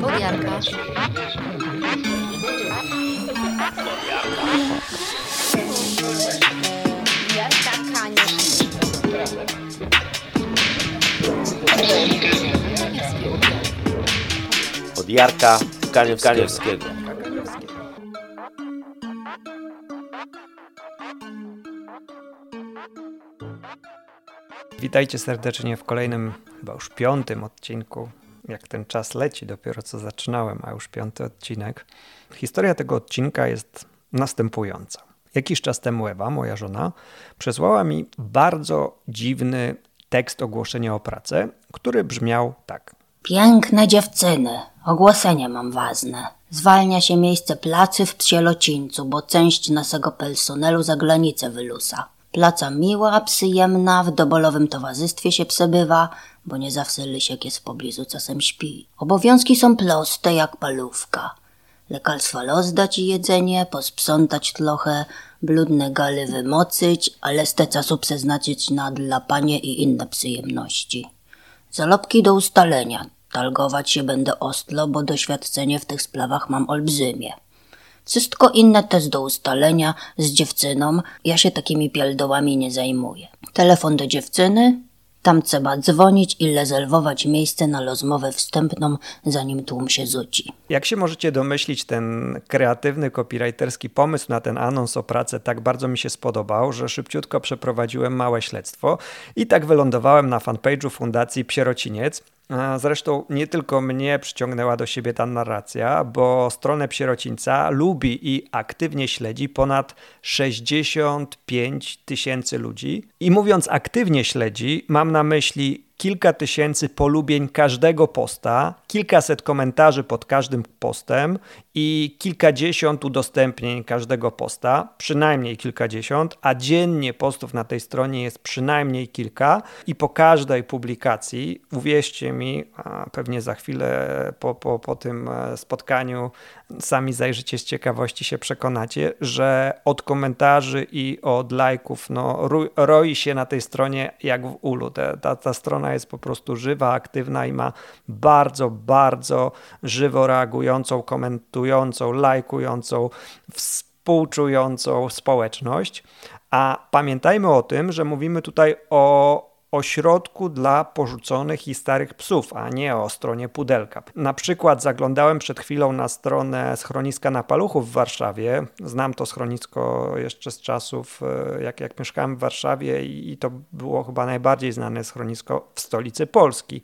Podjarka. Jarka Kaniusz. Od Jarka Kaniewskiego. Witajcie serdecznie w kolejnym, chyba już piątym odcinku. Jak ten czas leci, dopiero co zaczynałem, a już piąty odcinek. Historia tego odcinka jest następująca. Jakiś czas temu Ewa, moja żona, przesłała mi bardzo dziwny tekst ogłoszenia o pracę, który brzmiał tak. Piękne dziewczyny, ogłoszenie mam ważne. Zwalnia się miejsce placy w Psielocińcu, bo część naszego personelu za granicę wylusa. Placa miła, przyjemna, w dobolowym towarzystwie się przebywa, bo nie zawsze Lysiek jest w pobliżu, czasem śpi. Obowiązki są proste jak palówka. Lekarstwa rozdać i jedzenie, posprzątać trochę, bludne gali wymocyć, a resztę czasu przeznaczyć na dlapanie i inne przyjemności. Zarobki do ustalenia. Targować się będę ostro, bo doświadczenie w tych sprawach mam olbrzymie. Wszystko inne też do ustalenia z dziewczyną. Ja się takimi pierdołami nie zajmuję. Telefon do dziewczyny. Tam trzeba dzwonić i rezerwować miejsce na rozmowę wstępną, zanim tłum się rzuci. Jak się możecie domyślić, ten kreatywny, copywriterski pomysł na ten anons o pracę tak bardzo mi się spodobał, że szybciutko przeprowadziłem małe śledztwo i tak wylądowałem na fanpage'u Fundacji Psierociniec. Zresztą nie tylko mnie przyciągnęła do siebie ta narracja, bo stronę Psierocińca lubi i aktywnie śledzi ponad 65 tysięcy ludzi. I mówiąc aktywnie śledzi, mam na myśli kilka tysięcy polubień każdego posta, kilkaset komentarzy pod każdym postem i kilkadziesiąt udostępnień każdego posta, przynajmniej kilkadziesiąt, a dziennie postów na tej stronie jest przynajmniej kilka i po każdej publikacji, uwierzcie mi, pewnie za chwilę po, po, po tym e, spotkaniu sami zajrzycie z ciekawości się przekonacie, że od komentarzy i od lajków no, ro- roi się na tej stronie jak w ulu. Ta, ta, ta strona jest po prostu żywa, aktywna i ma bardzo, bardzo żywo reagującą, komentującą, lajkującą, współczującą społeczność. A pamiętajmy o tym, że mówimy tutaj o ośrodku dla porzuconych i starych psów, a nie o stronie pudelka. Na przykład zaglądałem przed chwilą na stronę schroniska na Paluchów w Warszawie. Znam to schronisko jeszcze z czasów, e, jak, jak mieszkałem w Warszawie i, i to było chyba najbardziej znane schronisko w stolicy Polski.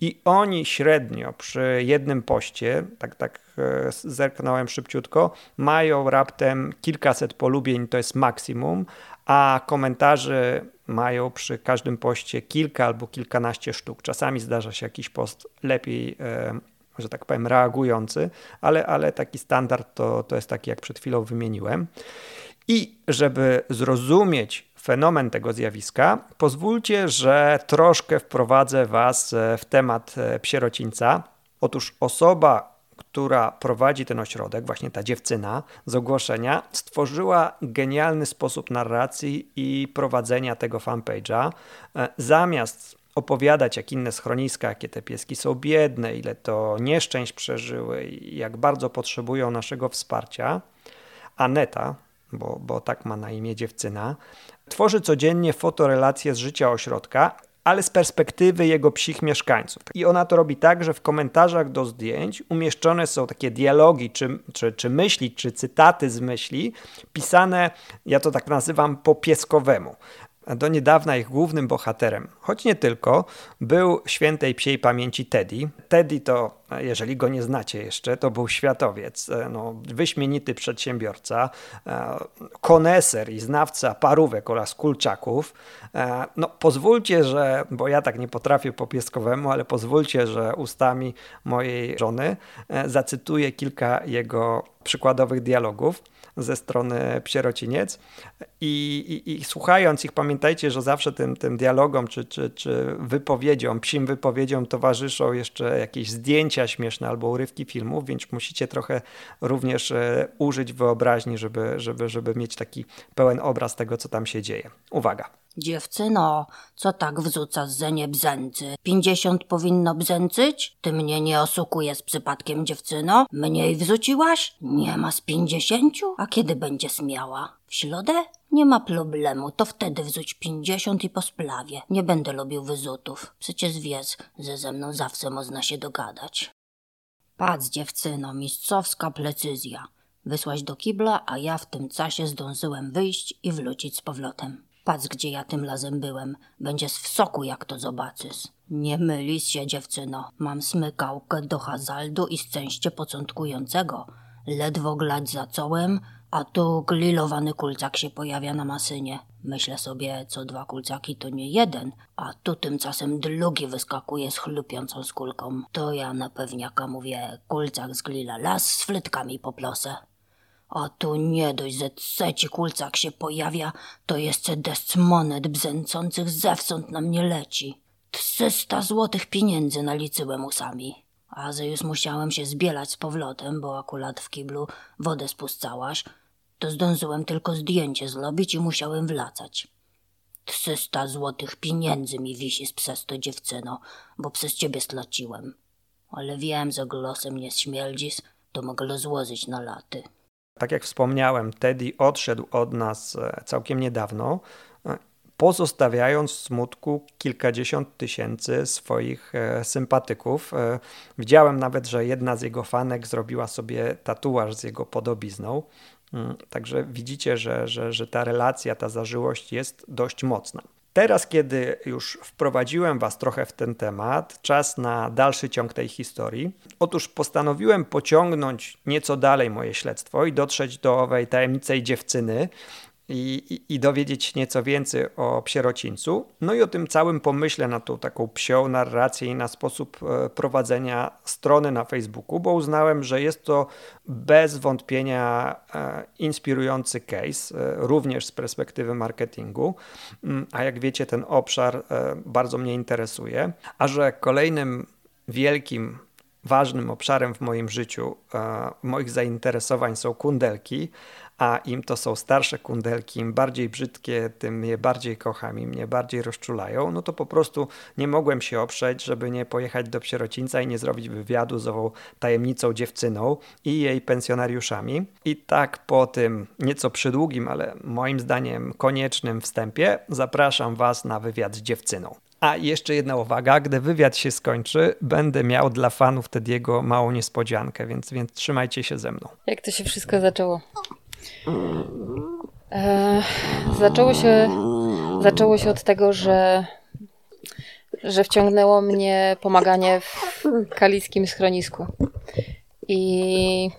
I oni średnio przy jednym poście, tak, tak e, zerknąłem szybciutko, mają raptem kilkaset polubień, to jest maksimum, a komentarzy mają przy każdym poście kilka albo kilkanaście sztuk. Czasami zdarza się jakiś post lepiej, e, że tak powiem, reagujący, ale, ale taki standard to, to jest taki, jak przed chwilą wymieniłem. I żeby zrozumieć fenomen tego zjawiska, pozwólcie, że troszkę wprowadzę Was w temat e, psierocińca. Otóż osoba, która prowadzi ten ośrodek, właśnie ta dziewczyna z ogłoszenia, stworzyła genialny sposób narracji i prowadzenia tego fanpage'a. E, Zamiast opowiadać, jak inne schroniska, jakie te pieski są biedne, ile to nieszczęść przeżyły i jak bardzo potrzebują naszego wsparcia, Aneta, bo, bo tak ma na imię dziewczyna, tworzy codziennie fotorelacje z życia ośrodka, ale z perspektywy jego psich mieszkańców. I ona to robi tak, że w komentarzach do zdjęć umieszczone są takie dialogi, czy, czy, czy myśli, czy cytaty z myśli, pisane, ja to tak nazywam, po pieskowemu. Do niedawna ich głównym bohaterem, choć nie tylko, był świętej psiej pamięci Teddy. Teddy to, jeżeli go nie znacie jeszcze, to był światowiec, e, no, wyśmienity przedsiębiorca, e, koneser i znawca parówek oraz kulczaków. E, No, pozwólcie, że, bo ja tak nie potrafię po pieskowemu, ale pozwólcie, że ustami mojej żony zacytuję kilka jego przykładowych dialogów ze strony Psierociniec i, i, i słuchając ich pamiętajcie, że zawsze tym, tym dialogom czy, czy, czy wypowiedziom, psim wypowiedziom towarzyszą jeszcze jakieś zdjęcia śmieszne albo urywki filmów, więc musicie trochę również e, użyć wyobraźni, żeby, żeby, żeby mieć taki pełen obraz tego, co tam się dzieje. Uwaga. Dziewczyno, co tak wrzuca z nie bzęcy? Pięćdziesiąt powinno bzęcyć? Ty mnie nie osukujesz przypadkiem, dziewczyno? Mniej wrzuciłaś? Nie ma z pięćdziesięciu? A kiedy będzie smiała? W środę? Nie ma problemu, to wtedy wrzuć pięćdziesiąt i po splawie. Nie będę lubił wyzutów. Przecież wiesz, że ze mną zawsze można się dogadać. Patrz, dziewczyno, mistrzowska precyzja. Wysłaś do kibla, a ja w tym czasie zdążyłem wyjść i wrócić z powrotem. Patrz, gdzie ja tym razem byłem. Będziesz w soku, jak to zobaczysz. Nie mylisz się, dziewczyno. Mam smykałkę do hazaldu i szczęście początkującego. Ledwo glać zacząłem, a tu glilowany kulcak się pojawia na masynie. Myślę sobie, co dwa kulcaki to nie jeden, a tu tymczasem drugi wyskakuje z chlupiącą skórką. To ja na pewniaka mówię, kulcak z glila las z frytkami poplosę. A tu nie dość, że trzeci kulcak się pojawia, to jeszcze deszcz monet bzęcących zewsząd na mnie leci. Trzysta złotych pieniędzy naliczyłem usami. A że już musiałem się zbielać z powrotem, bo akurat w kiblu wodę spuszczałaś, to zdążyłem tylko zdjęcie zrobić i musiałem wlacać. Trzysta złotych pieniędzy mi wisi przez to dziewczyno, bo przez ciebie straciłem. Ale wiem, że glosem nie śmierdzisz, to mogę złożyć na laty. Tak jak wspomniałem, Teddy odszedł od nas e, całkiem niedawno, e, pozostawiając w smutku kilkadziesiąt tysięcy swoich e, sympatyków. Widziałem nawet, że jedna z jego fanek zrobiła sobie tatuaż z jego podobizną. Mm, także widzicie, że, że, że ta relacja, ta zażyłość jest dość mocna. Teraz, kiedy już wprowadziłem Was trochę w ten temat, czas na dalszy ciąg tej historii. Otóż postanowiłem pociągnąć nieco dalej moje śledztwo i dotrzeć do owej tajemniczej dziewczyny, i, i, dowiedzieć nieco więcej o psierocińcu. No i o tym całym pomyśle na tą taką psią narrację i na sposób e, prowadzenia strony na Facebooku, bo uznałem, że jest to bez wątpienia e, inspirujący case, e, również z perspektywy marketingu. Mm, a jak wiecie, ten obszar bardzo mnie interesuje. A że kolejnym wielkim ważnym obszarem w moim życiu, moich zainteresowań są kundelki, a im to są starsze kundelki, im bardziej brzydkie, tym je bardziej kocham i mnie bardziej rozczulają, no to po prostu nie mogłem się oprzeć, żeby nie pojechać do Psierocińca i nie zrobić wywiadu z ową tajemnicą dziewczyną i jej pensjonariuszami. I tak po tym nieco przydługim, ale moim zdaniem koniecznym wstępie zapraszam Was na wywiad z dziewczyną. A jeszcze jedna uwaga, gdy wywiad się skończy, będę miał dla fanów Tediego małą niespodziankę, więc, więc trzymajcie się ze mną. Jak to się wszystko zaczęło? E, zaczęło, się, zaczęło się od tego, że, że wciągnęło mnie pomaganie w kaliskim schronisku. I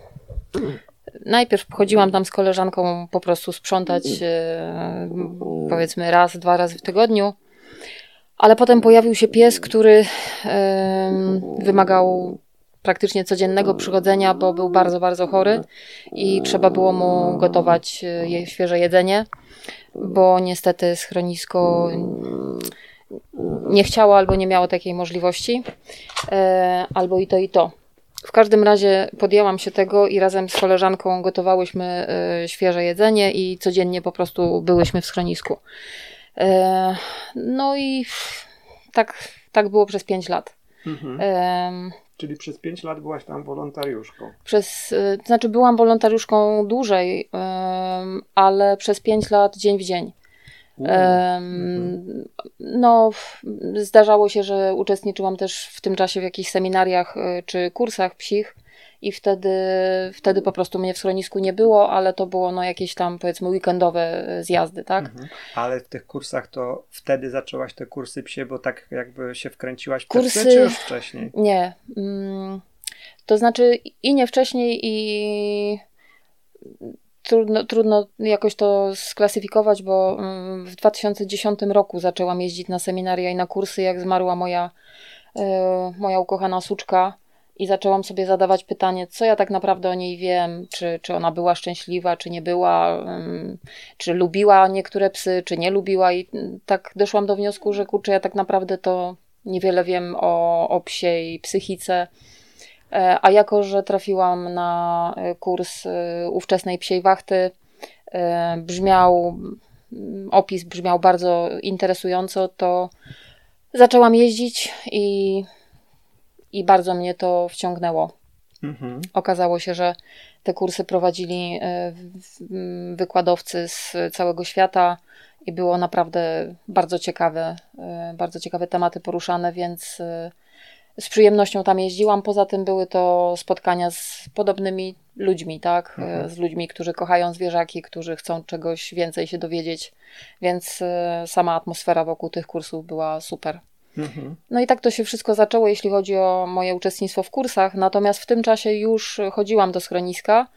najpierw chodziłam tam z koleżanką po prostu sprzątać, e, powiedzmy raz, dwa razy w tygodniu. Ale potem pojawił się pies, który wymagał praktycznie codziennego przychodzenia, bo był bardzo, bardzo chory i trzeba było mu gotować e, świeże jedzenie, bo niestety schronisko nie chciało albo nie miało takiej możliwości, e, albo i to i to. W każdym razie podjęłam się tego i razem z koleżanką gotowałyśmy e, świeże jedzenie i codziennie po prostu byłyśmy w schronisku. No i tak, tak było przez 5 lat. Mhm. Czyli przez 5 lat byłaś tam wolontariuszką? Przez, y, to znaczy byłam wolontariuszką dłużej, ale przez 5 lat dzień w dzień. Mhm. No, zdarzało się, że uczestniczyłam też w tym czasie w jakichś seminariach y, czy kursach psich i wtedy, wtedy po prostu mnie w schronisku nie było, ale to było no jakieś tam powiedzmy weekendowe zjazdy, tak? Mhm. Ale w tych kursach to wtedy zaczęłaś te kursy psie, bo tak jakby się wkręciłaś w kursy czy już wcześniej? Nie. Mm, to znaczy i nie wcześniej i trudno, trudno jakoś to sklasyfikować, bo mm, w 2010 roku zaczęłam jeździć na seminaria i na kursy, jak zmarła moja, e, moja ukochana suczka i zaczęłam sobie zadawać pytanie, co ja tak naprawdę o niej wiem, czy, czy ona była szczęśliwa, czy nie była, czy lubiła niektóre psy, czy nie lubiła. I tak doszłam do wniosku, że kurczę, ja tak naprawdę to niewiele wiem o, o psiej psychice, e, a jako, że trafiłam na e, kurs e, ówczesnej psiej wachty, brzmiał mm, opis brzmiał bardzo interesująco, to zaczęłam jeździć i, i bardzo mnie to wciągnęło. Mhm. Okazało się, że te kursy prowadzili e, wykładowcy z całego świata i było naprawdę bardzo ciekawe, e, bardzo ciekawe tematy poruszane, więc e, z przyjemnością tam jeździłam. Poza tym były to spotkania z podobnymi ludźmi, tak? Mhm. Z ludźmi, którzy kochają zwierzaki, którzy chcą czegoś więcej się dowiedzieć, więc sama atmosfera wokół tych kursów była super. Mhm. No i tak to się wszystko zaczęło, jeśli chodzi o moje uczestnictwo w kursach. Natomiast w tym czasie już chodziłam do schroniska,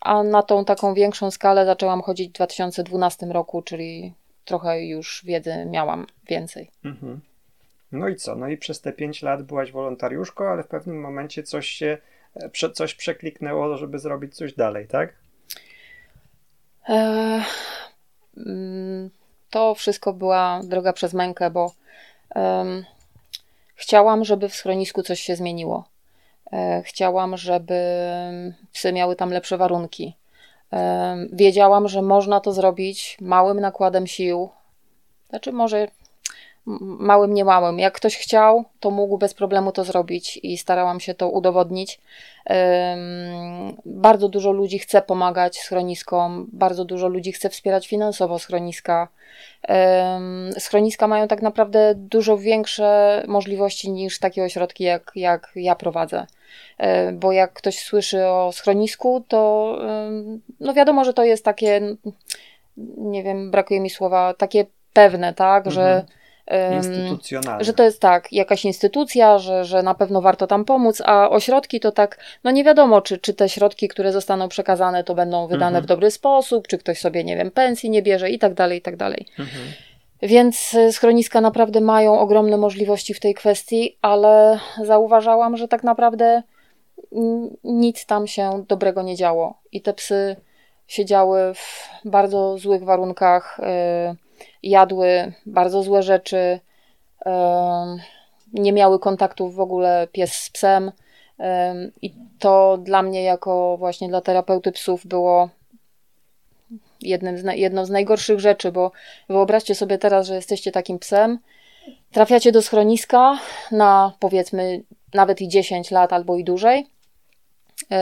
a na tą taką większą skalę zaczęłam chodzić w 2012 roku, czyli trochę już wiedzy miałam więcej. Mhm. No i co? No i przez te pięć lat byłaś wolontariuszką, ale w pewnym momencie coś się, e, coś przekliknęło, żeby zrobić coś dalej, tak? Eee, mm, To wszystko była droga przez mękę, bo em, chciałam, żeby w schronisku coś się zmieniło. E, Chciałam, żeby psy miały tam lepsze warunki. Em, Wiedziałam, że można to zrobić małym nakładem sił. Znaczy, może małym, nie małym. Jak ktoś chciał, to mógł bez problemu to zrobić i starałam się to udowodnić. Bardzo dużo ludzi chce pomagać schroniskom, bardzo dużo ludzi chce wspierać finansowo schroniska. Schroniska mają tak naprawdę dużo większe możliwości niż takie ośrodki, jak, jak ja prowadzę. Bo jak ktoś słyszy o schronisku, to no wiadomo, że to jest takie, nie wiem, brakuje mi słowa, takie pewne, tak, że. Mhm. em, Instytucjonalne. że to jest tak, jakaś instytucja, że, że na pewno warto tam pomóc, a ośrodki to tak, no nie wiadomo, czy, czy te środki, które zostaną przekazane, to będą wydane Mhm. w dobry sposób, czy ktoś sobie, nie wiem, pensji nie bierze i tak dalej, i tak dalej. Mhm. Więc y, schroniska naprawdę mają ogromne możliwości w tej kwestii, ale zauważałam, że tak naprawdę nic tam się dobrego nie działo. I te psy siedziały w bardzo złych warunkach, y, jadły bardzo złe rzeczy, nie miały kontaktów w ogóle pies z psem. I to dla mnie, jako właśnie dla terapeuty psów, było jednym z, jedną z najgorszych rzeczy, bo wyobraźcie sobie teraz, że jesteście takim psem, trafiacie do schroniska na powiedzmy nawet i 10 lat albo i dłużej yy,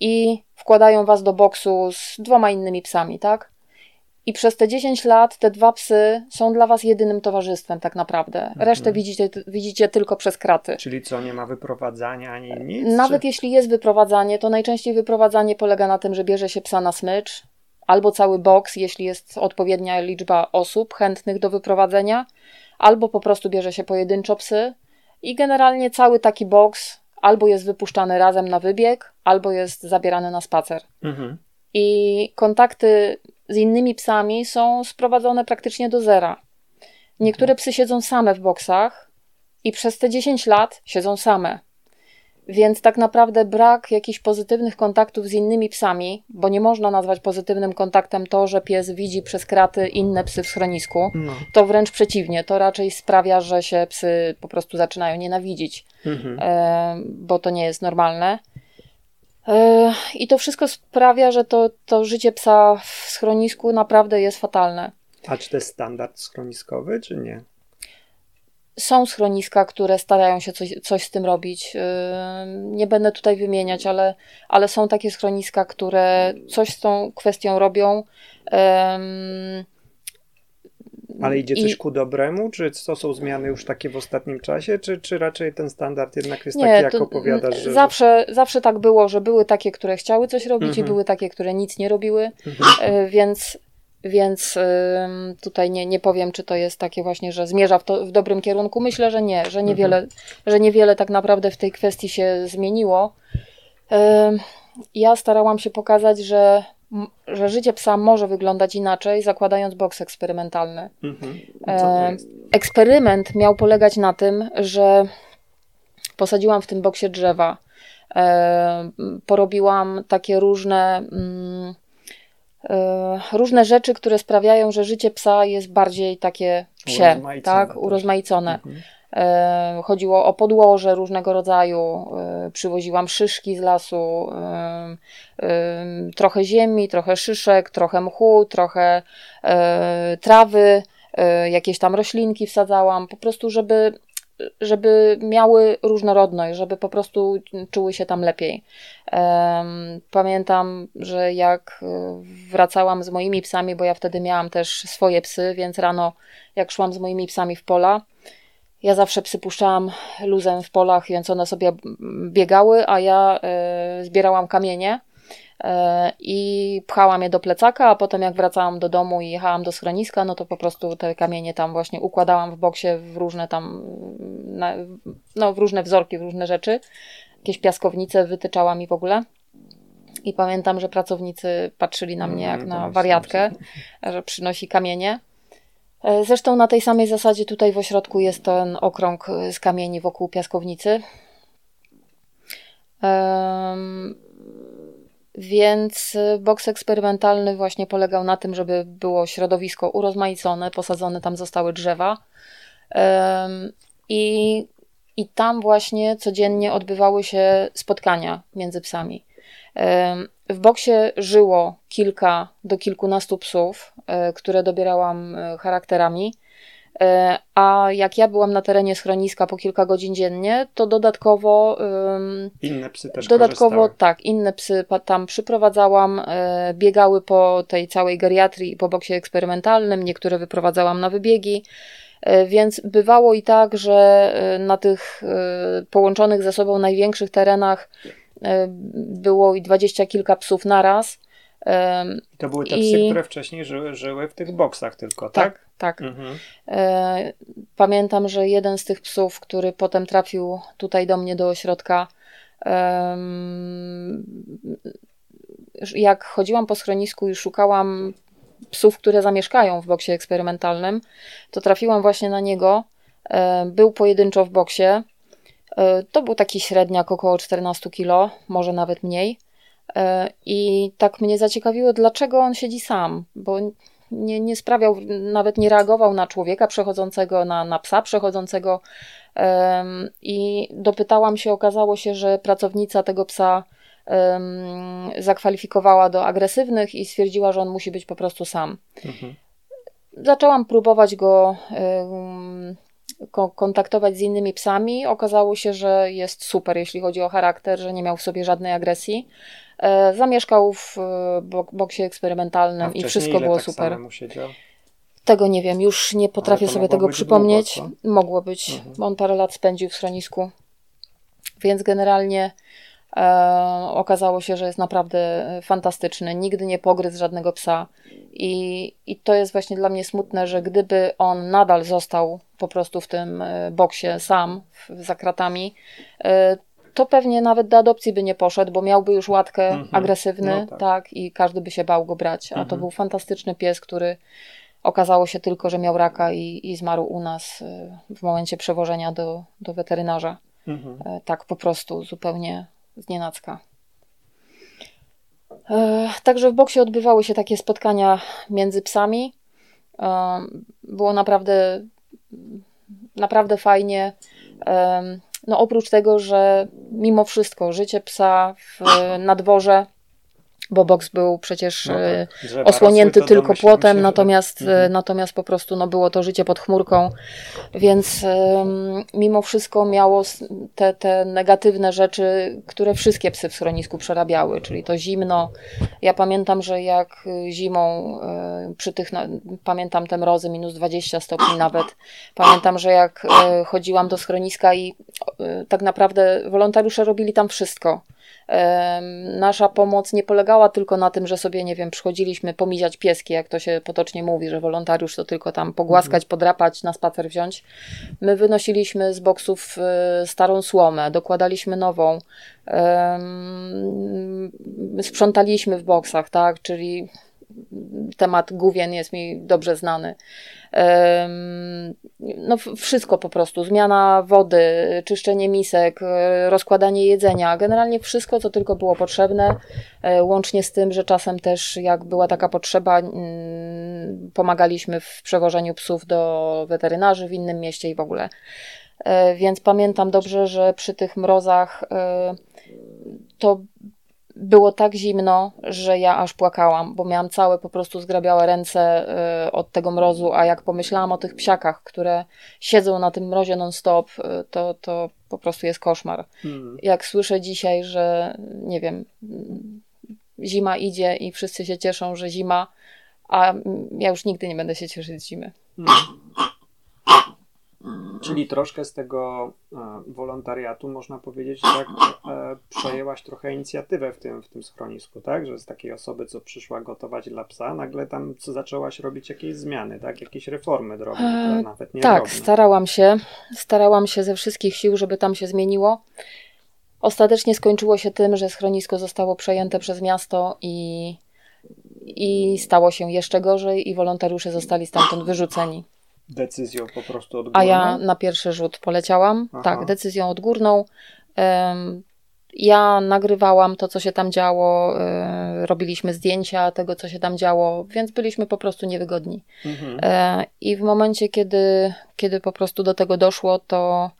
i wkładają was do boksu z dwoma innymi psami, tak? I przez te 10 lat te dwa psy są dla was jedynym towarzystwem tak naprawdę. Resztę widzicie, widzicie tylko przez kraty. Czyli co, nie ma wyprowadzania ani nic? Nawet czy... jeśli jest wyprowadzanie, to najczęściej wyprowadzanie polega na tym, że bierze się psa na smycz, albo cały boks, jeśli jest odpowiednia liczba osób chętnych do wyprowadzenia, albo po prostu bierze się pojedynczo psy i generalnie cały taki boks albo jest wypuszczany razem na wybieg, albo jest zabierany na spacer. Mhm. I kontakty z innymi psami są sprowadzone praktycznie do zera. Niektóre psy siedzą same w boksach i przez te 10 lat siedzą same. Więc tak naprawdę brak jakichś pozytywnych kontaktów z innymi psami, bo nie można nazwać pozytywnym kontaktem to, że pies widzi przez kraty inne psy w schronisku. No. To wręcz przeciwnie, to raczej sprawia, że się psy po prostu zaczynają nienawidzić Mhm. e, bo to nie jest normalne. E, I to wszystko sprawia, że to, to życie psa w schronisku naprawdę jest fatalne. A czy to jest standard schroniskowy, czy nie? Są schroniska, które starają się coś, coś z tym robić. E, Nie będę tutaj wymieniać, ale, ale są takie schroniska, które coś z tą kwestią robią. Em, Ale idzie I- coś ku dobremu? Czy to są zmiany już takie w ostatnim czasie? Czy, czy raczej ten standard jednak jest Nie, taki, jak opowiadasz? Że, zawsze, zawsze tak było, że były takie, które chciały coś robić Mhm. i były takie, które nic nie robiły, Mhm. E, więc, więc tutaj nie, nie powiem, czy to jest takie właśnie, że zmierza w, to, w dobrym kierunku. Myślę, że nie, że niewiele, że niewiele tak naprawdę w tej kwestii się zmieniło. Ja starałam się pokazać, że, że życie psa może wyglądać inaczej, zakładając boks eksperymentalny. Mhm. E? Eksperyment miał polegać na tym, że posadziłam w tym boksie drzewa. E, Porobiłam takie różne, mm, e, różne rzeczy, które sprawiają, że życie psa jest bardziej takie psie, Urozmaicone tak, też. urozmaicone. Mhm. E, chodziło o podłoże różnego rodzaju, e, przywoziłam szyszki z lasu, e, trochę ziemi, trochę szyszek, trochę mchu, trochę trawy, jakieś tam roślinki wsadzałam, po prostu, żeby, żeby miały różnorodność, żeby po prostu czuły się tam lepiej. Pamiętam, że jak wracałam z moimi psami, bo ja wtedy miałam też swoje psy, więc rano, jak szłam z moimi psami w pola, ja zawsze psy puszczałam luzem w polach, więc one sobie biegały, a ja y, zbierałam kamienie y, i pchałam je do plecaka, a potem jak wracałam do domu i jechałam do schroniska, no to po prostu te kamienie tam właśnie układałam w boksie w różne tam, na, no w różne wzorki, w różne rzeczy. Jakieś piaskownice wytyczałam i w ogóle. I pamiętam, że pracownicy patrzyli na mnie jak na wariatkę, że przynosi kamienie. E, zresztą na tej samej zasadzie tutaj w ośrodku jest ten okrąg e, z kamieni wokół piaskownicy. Więc e, boks eksperymentalny właśnie polegał na tym, żeby było środowisko urozmaicone, posadzone tam zostały drzewa. I, I tam właśnie codziennie odbywały się spotkania między psami. W boksie żyło kilka do kilkunastu psów, e, które dobierałam e, charakterami. E, a jak ja byłam na terenie schroniska po kilka godzin dziennie, to dodatkowo. Inne psy też Dodatkowo, korzystały. tak, inne psy tam przyprowadzałam, biegały po tej całej geriatrii i po boksie eksperymentalnym, niektóre wyprowadzałam na wybiegi. Więc bywało i tak, że na tych połączonych ze sobą największych terenach było i dwadzieścia kilka psów naraz. I to były te psy, które wcześniej żyły, żyły w tych boksach tylko, tak? Tak, tak. Mhm. E, pamiętam, że jeden z tych psów, który potem trafił tutaj do mnie do ośrodka, jak chodziłam po schronisku i szukałam psów, które zamieszkają w boksie eksperymentalnym, to trafiłam właśnie na niego. E, był pojedynczo w boksie. E, to był taki średniak około 14 kg, może nawet mniej. E, I tak mnie zaciekawiło, dlaczego on siedzi sam, bo nie, nie sprawiał, nawet nie reagował na człowieka przechodzącego, na, na psa przechodzącego. I dopytałam się, okazało się, że pracownica tego psa zakwalifikowała do agresywnych i stwierdziła, że on musi być po prostu sam. Mhm. Zaczęłam próbować go kontaktować z innymi psami. Okazało się, że jest super, jeśli chodzi o charakter, że nie miał w sobie żadnej agresji. E, zamieszkał w boksie eksperymentalnym i wszystko było tak super. Tego nie wiem, już nie potrafię sobie tego przypomnieć. Długo, mogło być, mhm. on parę lat spędził w schronisku. Więc generalnie e, okazało się, że jest naprawdę fantastyczny. Nigdy nie pogryzł żadnego psa. I, I to jest właśnie dla mnie smutne, że gdyby on nadal został po prostu w tym e, boksie sam, za kratami, e, to pewnie nawet do adopcji by nie poszedł, bo miałby już łatkę mhm. agresywny, no tak. tak. i każdy by się bał go brać. A to mhm. był fantastyczny pies, który okazało się tylko, że miał raka i, i zmarł u nas e, w momencie przewożenia do, do weterynarza. Mhm. Tak po prostu, zupełnie z nienacka. Także w boksie odbywały się takie spotkania między psami. Było naprawdę, naprawdę fajnie. No oprócz tego, że mimo wszystko życie psa w, na dworze bo boks był przecież no tak. E, osłonięty tylko płotem, się, natomiast. Mhm. natomiast po prostu no, było to życie pod chmurką, więc um, mimo wszystko miało te, te negatywne rzeczy, które wszystkie psy w schronisku przerabiały, czyli to zimno. Ja pamiętam, że jak zimą y, przy tych, no, pamiętam te mrozy, minus 20 stopni nawet, pamiętam, że jak y, chodziłam do schroniska i y, tak naprawdę wolontariusze robili tam wszystko Nasza pomoc nie polegała tylko na tym, że sobie, nie wiem, przychodziliśmy pomiziać pieski, jak to się potocznie mówi, że wolontariusz to tylko tam pogłaskać, mhm. podrapać, na spacer wziąć. My wynosiliśmy z boksów e, starą słomę, dokładaliśmy nową, sprzątaliśmy w boksach, tak, czyli temat główien jest mi dobrze znany. No, wszystko po prostu. Zmiana wody, czyszczenie misek, e, rozkładanie jedzenia. Generalnie wszystko, co tylko było potrzebne. E, łącznie z tym, że czasem też, jak była taka potrzeba, mm, pomagaliśmy w przewożeniu psów do weterynarzy w innym mieście i w ogóle. E, więc pamiętam dobrze, że przy tych mrozach to było tak zimno, że ja aż płakałam, bo miałam całe po prostu zgrabiałe ręce y, od tego mrozu, a jak pomyślałam o tych psiakach, które siedzą na tym mrozie non-stop, y, to, to po prostu jest koszmar. Hmm. Jak słyszę dzisiaj, że nie wiem, zima idzie i wszyscy się cieszą, że zima, a ja już nigdy nie będę się cieszyć z zimy. Hmm. Czyli troszkę z tego e, wolontariatu, można powiedzieć, tak, e, przejęłaś trochę inicjatywę w tym, w tym schronisku, tak? Że z takiej osoby, co przyszła gotować dla psa, nagle tam co zaczęłaś robić jakieś zmiany, tak? Jakieś reformy drobne, e, nawet nie Tak, starałam się. Starałam się ze wszystkich sił, żeby tam się zmieniło. Ostatecznie skończyło się tym, że schronisko zostało przejęte przez miasto i, i stało się jeszcze gorzej i wolontariusze zostali stamtąd wyrzuceni decyzją po prostu odgórną? A ja na pierwszy rzut poleciałam, Aha. tak, decyzją odgórną. Ja nagrywałam to, co się tam działo, e, robiliśmy zdjęcia tego, co się tam działo, więc byliśmy po prostu niewygodni. Mhm. E, I w momencie, kiedy, kiedy po prostu do tego doszło, to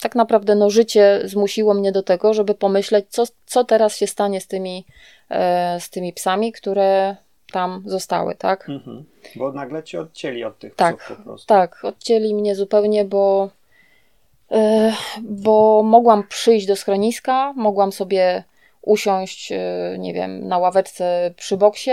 tak naprawdę no, życie zmusiło mnie do tego, żeby pomyśleć, co, co teraz się stanie z tymi, e, z tymi psami, które tam zostały, tak? Mhm. Bo nagle cię odcięli od tych tak, psów po prostu. Tak, odcięli mnie zupełnie, bo, yy, bo mogłam przyjść do schroniska, mogłam sobie usiąść, yy, nie wiem, na ławeczce przy boksie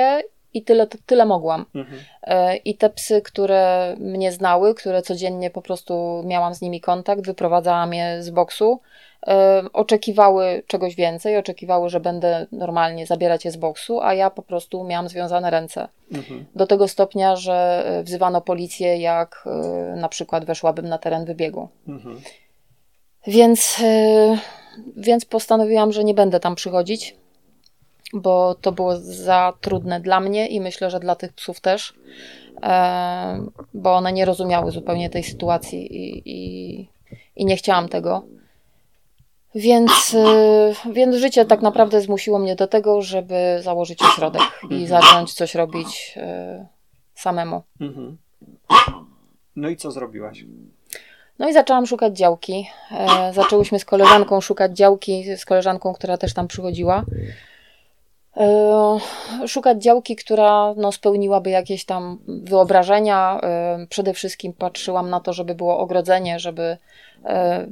i tyle, tyle mogłam. Mhm. Yy, I te psy, które mnie znały, które codziennie po prostu miałam z nimi kontakt, wyprowadzałam je z boksu, oczekiwały czegoś więcej, oczekiwały, że będę normalnie zabierać je z boksu, a ja po prostu miałam związane ręce. Mhm. Do tego stopnia, że e, wzywano policję, jak e, na przykład weszłabym na teren wybiegu. Mhm. Więc, e, więc postanowiłam, że nie będę tam przychodzić, bo to było za trudne dla mnie i myślę, że dla tych psów też, bo one nie rozumiały zupełnie tej sytuacji i, i, i nie chciałam tego. Więc, y, więc życie tak naprawdę zmusiło mnie do tego, żeby założyć ośrodek i mhm. zacząć coś robić y, samemu. Mhm. No i co zrobiłaś? No i zaczęłam szukać działki. E, zaczęłyśmy z koleżanką szukać działki, z koleżanką, która też tam przychodziła. E, szukać działki, która no, spełniłaby jakieś tam wyobrażenia. E, przede wszystkim patrzyłam na to, żeby było ogrodzenie, żeby,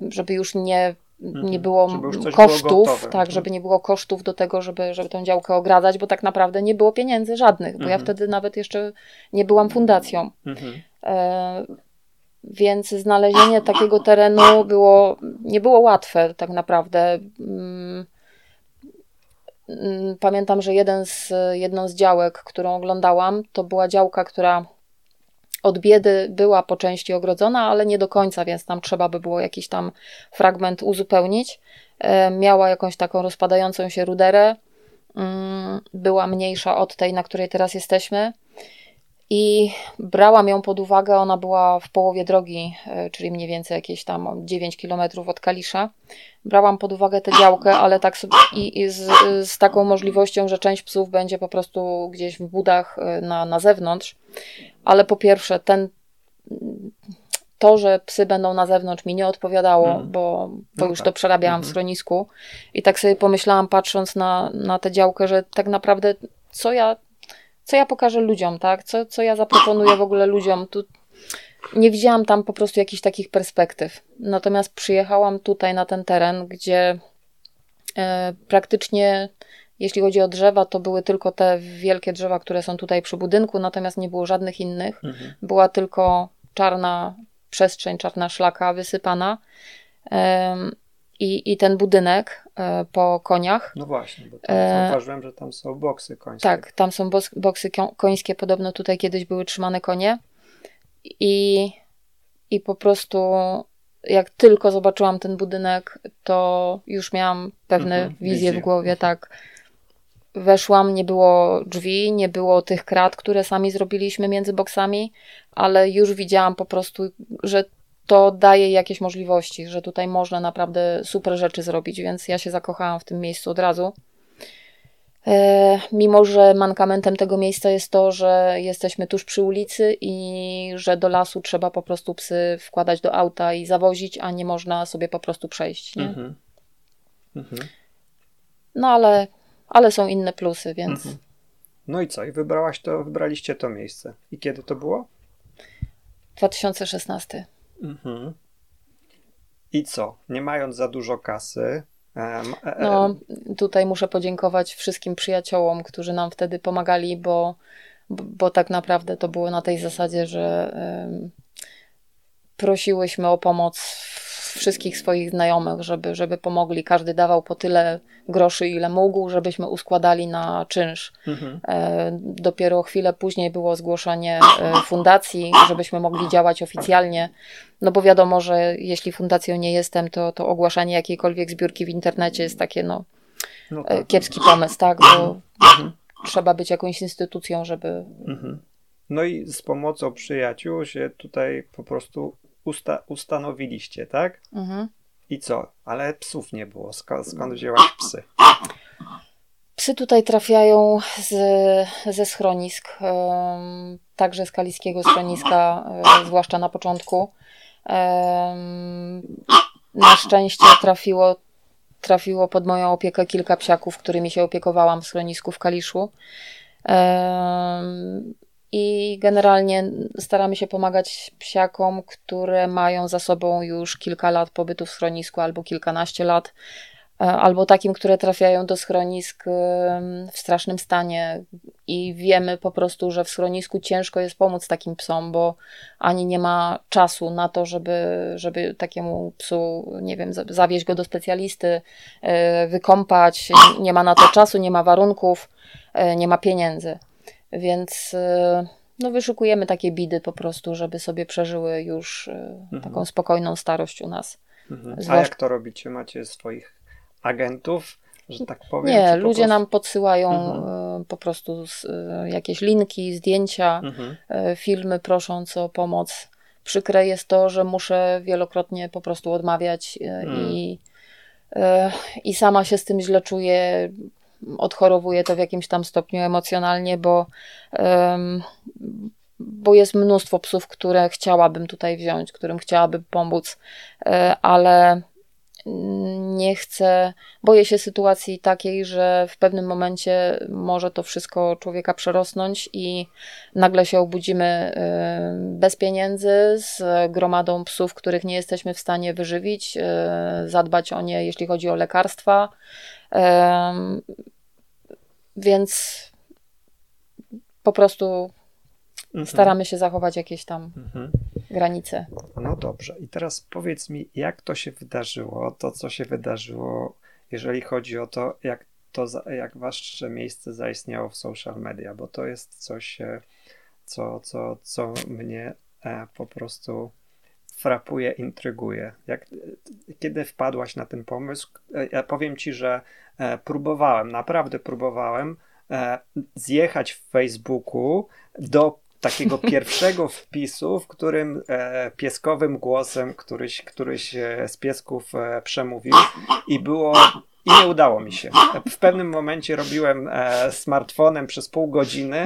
żeby już nie nie mhm. było kosztów, było tak, mhm. żeby nie było kosztów do tego, żeby, żeby tą działkę ogradzać, bo tak naprawdę nie było pieniędzy żadnych, bo mhm. ja wtedy nawet jeszcze nie byłam fundacją. Mhm. E, więc znalezienie takiego terenu było, nie było łatwe tak naprawdę. Mm, pamiętam, że jeden z, jedną z działek, którą oglądałam, to była działka, która od biedy była po części ogrodzona, ale nie do końca, więc tam trzeba by było jakiś tam fragment uzupełnić. E, miała jakąś taką rozpadającą się ruderę, mm, była mniejsza od tej, na której teraz jesteśmy. I brałam ją pod uwagę, ona była w połowie drogi, e, czyli mniej więcej jakieś tam 9 km od Kalisza. Brałam pod uwagę tę działkę, ale tak sobie, i, i z, z, taką możliwością, że część psów będzie po prostu gdzieś w budach e, na, na zewnątrz. Ale po pierwsze, ten, to, że psy będą na zewnątrz mi nie odpowiadało, mm. bo, bo no już tak. to przerabiałam mm -hmm. w mhm. schronisku. I tak sobie pomyślałam, patrząc na, na tę działkę, że tak naprawdę co ja co ja pokażę ludziom, tak? Co, co ja zaproponuję w ogóle ludziom. Tu nie widziałam tam po prostu jakichś takich perspektyw. Natomiast przyjechałam tutaj na ten teren, gdzie e, praktycznie jeśli chodzi o drzewa, to były tylko te wielkie drzewa, które są tutaj przy budynku, natomiast nie było żadnych innych. Mhm. Była tylko czarna przestrzeń, czarna szlaka wysypana i, i ten budynek e, po koniach. No właśnie, bo tam e, zauważyłem, że tam są boksy końskie. Tak, tam są boksy końskie, podobno tutaj kiedyś były trzymane konie i, i po prostu jak tylko zobaczyłam ten budynek, to już miałam pewne mhm, wizje w głowie, tak. weszłam, nie było drzwi, nie było tych krat, które sami zrobiliśmy między boksami, ale już widziałam po prostu, że to daje jakieś możliwości, że tutaj można naprawdę super rzeczy zrobić, więc ja się zakochałam w tym miejscu od razu. E, mimo, że mankamentem tego miejsca jest to, że jesteśmy tuż przy ulicy i że do lasu trzeba po prostu psy wkładać do auta i zawozić, a nie można sobie po prostu przejść. Nie? Mhm. Mhm. No ale, ale są inne plusy, więc Mhm. No i co? I wybrałaś to, wybraliście to miejsce. I kiedy to było? 2016. Mhm. I co? Nie mając za dużo kasy. e, No, tutaj muszę podziękować wszystkim przyjaciołom, którzy nam wtedy pomagali, bo, bo, tak naprawdę to było na tej zasadzie, że em, prosiłyśmy o pomoc wszystkich swoich znajomych, żeby, żeby pomogli. Każdy dawał po tyle groszy, ile mógł, żebyśmy uskładali na czynsz. mhm. E, Dopiero chwilę później było zgłoszenie e, fundacji, żebyśmy mogli działać oficjalnie. No bo wiadomo, że jeśli fundacją nie jestem, to, to ogłaszanie jakiejkolwiek zbiórki w internecie jest takie no, No e, tak. kiepski pomysł, tak? Bo trzeba być jakąś instytucją, żeby. Mhm. No i z pomocą przyjaciół się tutaj po prostu usta- ustanowiliście, tak? Mhm. I co? Ale psów nie było. Skąd, skąd wzięłaś psy? Psy tutaj trafiają z, ze schronisk, także z kaliskiego schroniska, e, zwłaszcza na początku. Na szczęście trafiło, trafiło pod moją opiekę kilka psiaków, którymi się opiekowałam w schronisku w Kaliszu. I generalnie staramy się pomagać psiakom, które mają za sobą już kilka lat pobytu w schronisku albo kilkanaście lat, e, albo takim, które trafiają do schronisk w strasznym stanie i wiemy po prostu, że w schronisku ciężko jest pomóc takim psom, bo ani nie ma czasu na to, żeby, żeby takiemu psu, nie wiem, za- zawieźć go do specjalisty, e, wykąpać, nie ma na to czasu, nie ma warunków, e, nie ma pieniędzy. Więc e, no, wyszukujemy takie bidy po prostu, żeby sobie przeżyły już e, taką spokojną starość u nas. Mhm. A Zwłasz- jak to robicie? Macie swoich agentów, że tak powiem? Nie, ludzie prostu- nam podsyłają Mhm. e, po prostu jakieś linki, zdjęcia, Mhm. filmy prosząc o pomoc. Przykre jest to, że muszę wielokrotnie po prostu odmawiać Mm. i, i sama się z tym źle czuję. Odchorowuję to w jakimś tam stopniu emocjonalnie, bo, bo jest mnóstwo psów, które chciałabym tutaj wziąć, którym chciałabym pomóc, e, ale nie chcę, boję się sytuacji takiej, że w pewnym momencie może to wszystko człowieka przerosnąć i nagle się obudzimy y, bez pieniędzy, z gromadą psów, których nie jesteśmy w stanie wyżywić, y, zadbać o nie, jeśli chodzi o lekarstwa. Więc po prostu Mhm. staramy się zachować jakieś tam Mhm. granice. No dobrze. I teraz powiedz mi, jak to się wydarzyło, to co się wydarzyło, jeżeli chodzi o to, jak to, jak wasze miejsce zaistniało w social media, bo to jest coś, e, co, co, co mnie e, po prostu frapuje, intryguje. Jak, kiedy wpadłaś na ten pomysł? E, Ja powiem ci, że e, próbowałem, naprawdę próbowałem e, zjechać w Facebooku do takiego pierwszego wpisu, w którym e, pieskowym głosem któryś, któryś z piesków e, przemówił i było i nie udało mi się. W pewnym momencie robiłem e, smartfonem przez pół godziny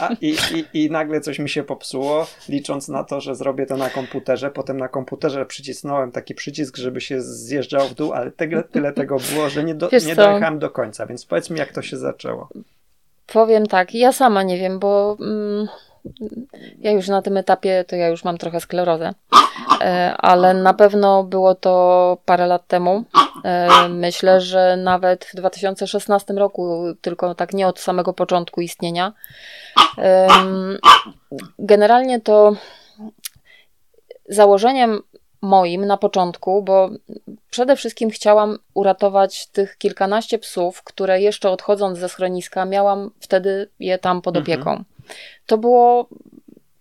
a, i, i, i nagle coś mi się popsuło, licząc na to, że zrobię to na komputerze. Potem na komputerze przycisnąłem taki przycisk, żeby się zjeżdżał w dół, ale tyle, tyle tego było, że nie, do, nie dojechałem do końca. Więc powiedz mi, jak to się zaczęło. Powiem tak, ja sama nie wiem, bo mm, ja już na tym etapie to ja już mam trochę sklerozę, e, ale na pewno było to parę lat temu. E, Myślę, że nawet w 2016 roku, tylko tak nie od samego początku istnienia. Generalnie to założeniem moim na początku, bo przede wszystkim chciałam uratować tych kilkanaście psów, które jeszcze odchodząc ze schroniska miałam wtedy je tam pod Mhm. To było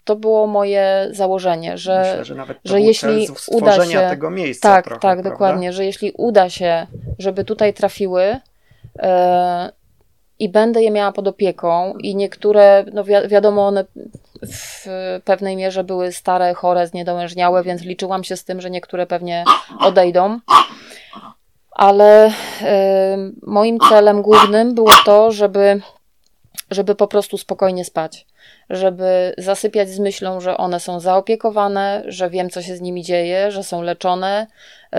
to było moje założenie, że Myślę, że nawet że jeśli uda się- tego miejsca tak, trochę, tak, prawda? dokładnie, że jeśli uda się, żeby tutaj trafiły, e, i będę je miała pod opieką i niektóre, no wi- wiadomo, one w pewnej mierze były stare, chore, zniedołężniałe, więc liczyłam się z tym, że niektóre pewnie odejdą. Ale y, moim celem głównym było to, żeby, żeby po prostu spokojnie spać. Żeby zasypiać z myślą, że one są zaopiekowane, że wiem, co się z nimi dzieje, że są leczone, y,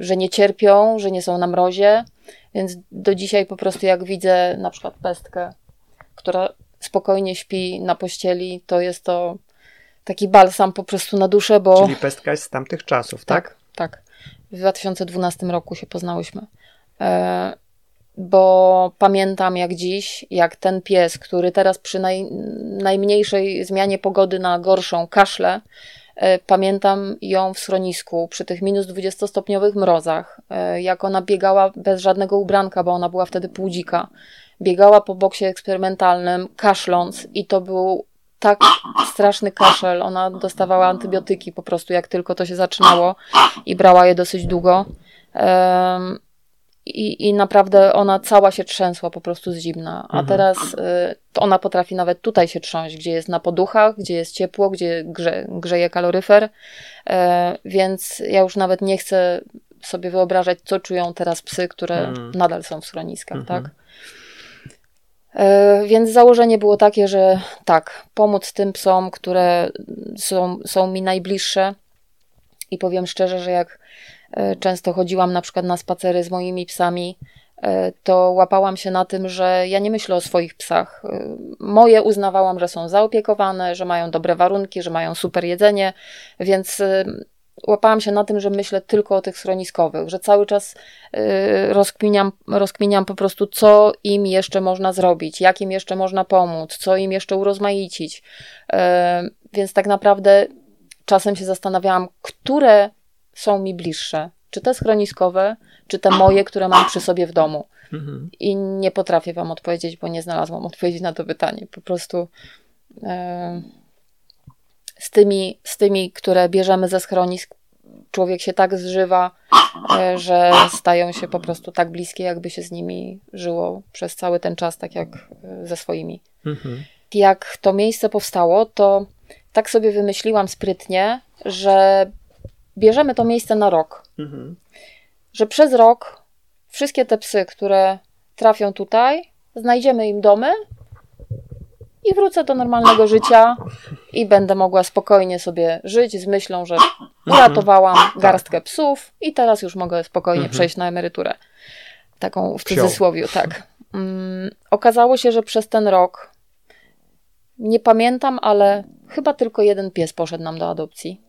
że nie cierpią, że nie są na mrozie. Więc do dzisiaj po prostu jak widzę na przykład pestkę, która spokojnie śpi na pościeli, to jest to taki balsam po prostu na duszę, bo... Czyli pestka jest z tamtych czasów, tak? Tak, tak. W 2012 roku się poznałyśmy. E, bo pamiętam jak dziś, jak ten pies, który teraz przy naj, najmniejszej zmianie pogody na gorszą kaszle, e, pamiętam ją w schronisku przy tych minus 20-stopniowych mrozach, e, jak ona biegała bez żadnego ubranka, bo ona była wtedy półdzika. Biegała po boksie eksperymentalnym, kaszląc i to był tak straszny kaszel. Ona dostawała antybiotyki po prostu, jak tylko to się zaczynało i brała je dosyć długo. Um, i, I naprawdę ona cała się trzęsła po prostu z zimna. A Mhm. teraz y, to ona potrafi nawet tutaj się trząść, gdzie jest na poduchach, gdzie jest ciepło, gdzie grze, grzeje kaloryfer. E, więc ja już nawet nie chcę sobie wyobrażać, co czują teraz psy, które Mm. nadal są w schroniskach, Mhm. tak? E, Więc założenie było takie, że tak, pomóc tym psom, które są, są mi najbliższe. I powiem szczerze, że jak często chodziłam na przykład na spacery z moimi psami, e, to łapałam się na tym, że ja nie myślę o swoich psach. E, Moje uznawałam, że są zaopiekowane, że mają dobre warunki, że mają super jedzenie, więc e, łapałam się na tym, że myślę tylko o tych schroniskowych, że cały czas rozkminiam, rozkminiam po prostu, co im jeszcze można zrobić, jak im jeszcze można pomóc, co im jeszcze urozmaicić. Więc tak naprawdę czasem się zastanawiałam, które są mi bliższe. Czy te schroniskowe, czy te moje, które mam przy sobie w domu. Mhm. I nie potrafię Wam odpowiedzieć, bo nie znalazłam odpowiedzi na to pytanie. Po prostu e, z, tymi, z tymi, które bierzemy ze schronisk, człowiek się tak zżywa, e, że stają się po prostu tak bliskie, jakby się z nimi żyło przez cały ten czas, tak jak e, ze swoimi. Mhm. Jak to miejsce powstało, to tak sobie wymyśliłam sprytnie, że bierzemy to miejsce na rok Mhm. że przez rok wszystkie te psy, które trafią tutaj, znajdziemy im domy i wrócę do normalnego życia i będę mogła spokojnie sobie żyć z myślą, że uratowałam garstkę psów i teraz już mogę spokojnie przejść na emeryturę. Taką w cudzysłowie, tak. Mm, okazało się, że przez ten rok nie pamiętam, ale chyba tylko jeden pies poszedł nam do adopcji.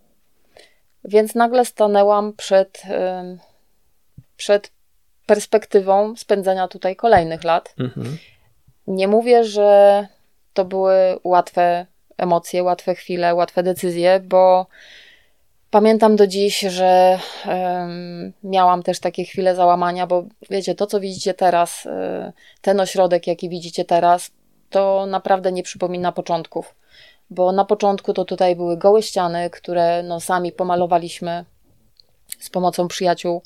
Więc nagle stanęłam przed, przed perspektywą spędzenia tutaj kolejnych lat. Mhm. Nie mówię, że to były łatwe emocje, łatwe chwile, łatwe decyzje, bo pamiętam do dziś, że em, miałam też takie chwile załamania, bo wiecie, to co widzicie teraz, y, ten ośrodek, jaki widzicie teraz, to naprawdę nie przypomina początków. Bo na początku to tutaj były gołe ściany, które no, sami pomalowaliśmy z pomocą przyjaciół.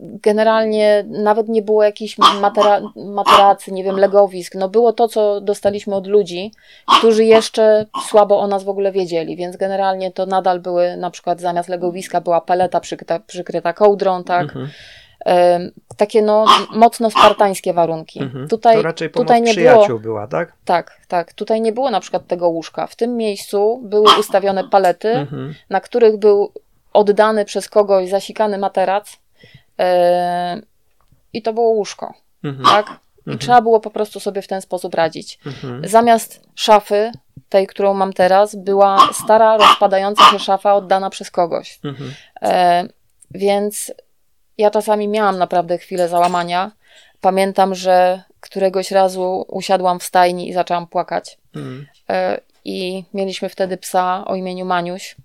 Generalnie nawet nie było jakichś matera, materacy, nie wiem, legowisk. No było to, co dostaliśmy od ludzi, którzy jeszcze słabo o nas w ogóle wiedzieli, więc generalnie to nadal były, na przykład zamiast legowiska była paleta przykryta, przykryta kołdrą, tak. Mhm. Takie no mocno spartańskie warunki. Mhm. Tutaj, to raczej pomoc tutaj nie przyjaciół było, była, tak? tak, tak, tutaj nie było na przykład tego łóżka. W tym miejscu były ustawione palety, Mhm. na których był oddany przez kogoś zasikany materac i to było łóżko, Mhm. tak? I trzeba było po prostu sobie w ten sposób radzić. Mhm. Zamiast szafy, tej, którą mam teraz, była stara, rozpadająca się szafa oddana przez kogoś. Mhm. E, więc ja czasami miałam naprawdę chwilę załamania. Pamiętam, że któregoś razu usiadłam w stajni i zaczęłam płakać. Mhm. E, I mieliśmy wtedy psa o imieniu Maniuś.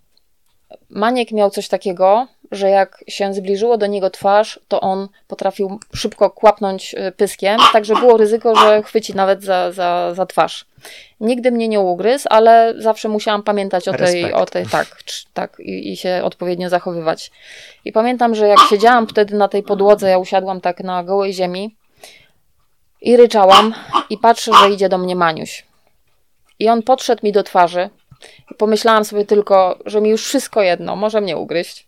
Maniek miał coś takiego, że jak się zbliżyło do niego twarz, to on potrafił szybko kłapnąć y, pyskiem, także było ryzyko, że chwyci nawet za, za, za twarz. Nigdy mnie nie ugryzł, ale zawsze musiałam pamiętać o tej, o tej tak, tak i, i się odpowiednio zachowywać. I pamiętam, że jak siedziałam wtedy na tej podłodze, ja usiadłam tak na gołej ziemi i ryczałam i patrzę, że idzie do mnie Maniuś. I on podszedł mi do twarzy pomyślałam sobie tylko, że mi już wszystko jedno, może mnie ugryźć.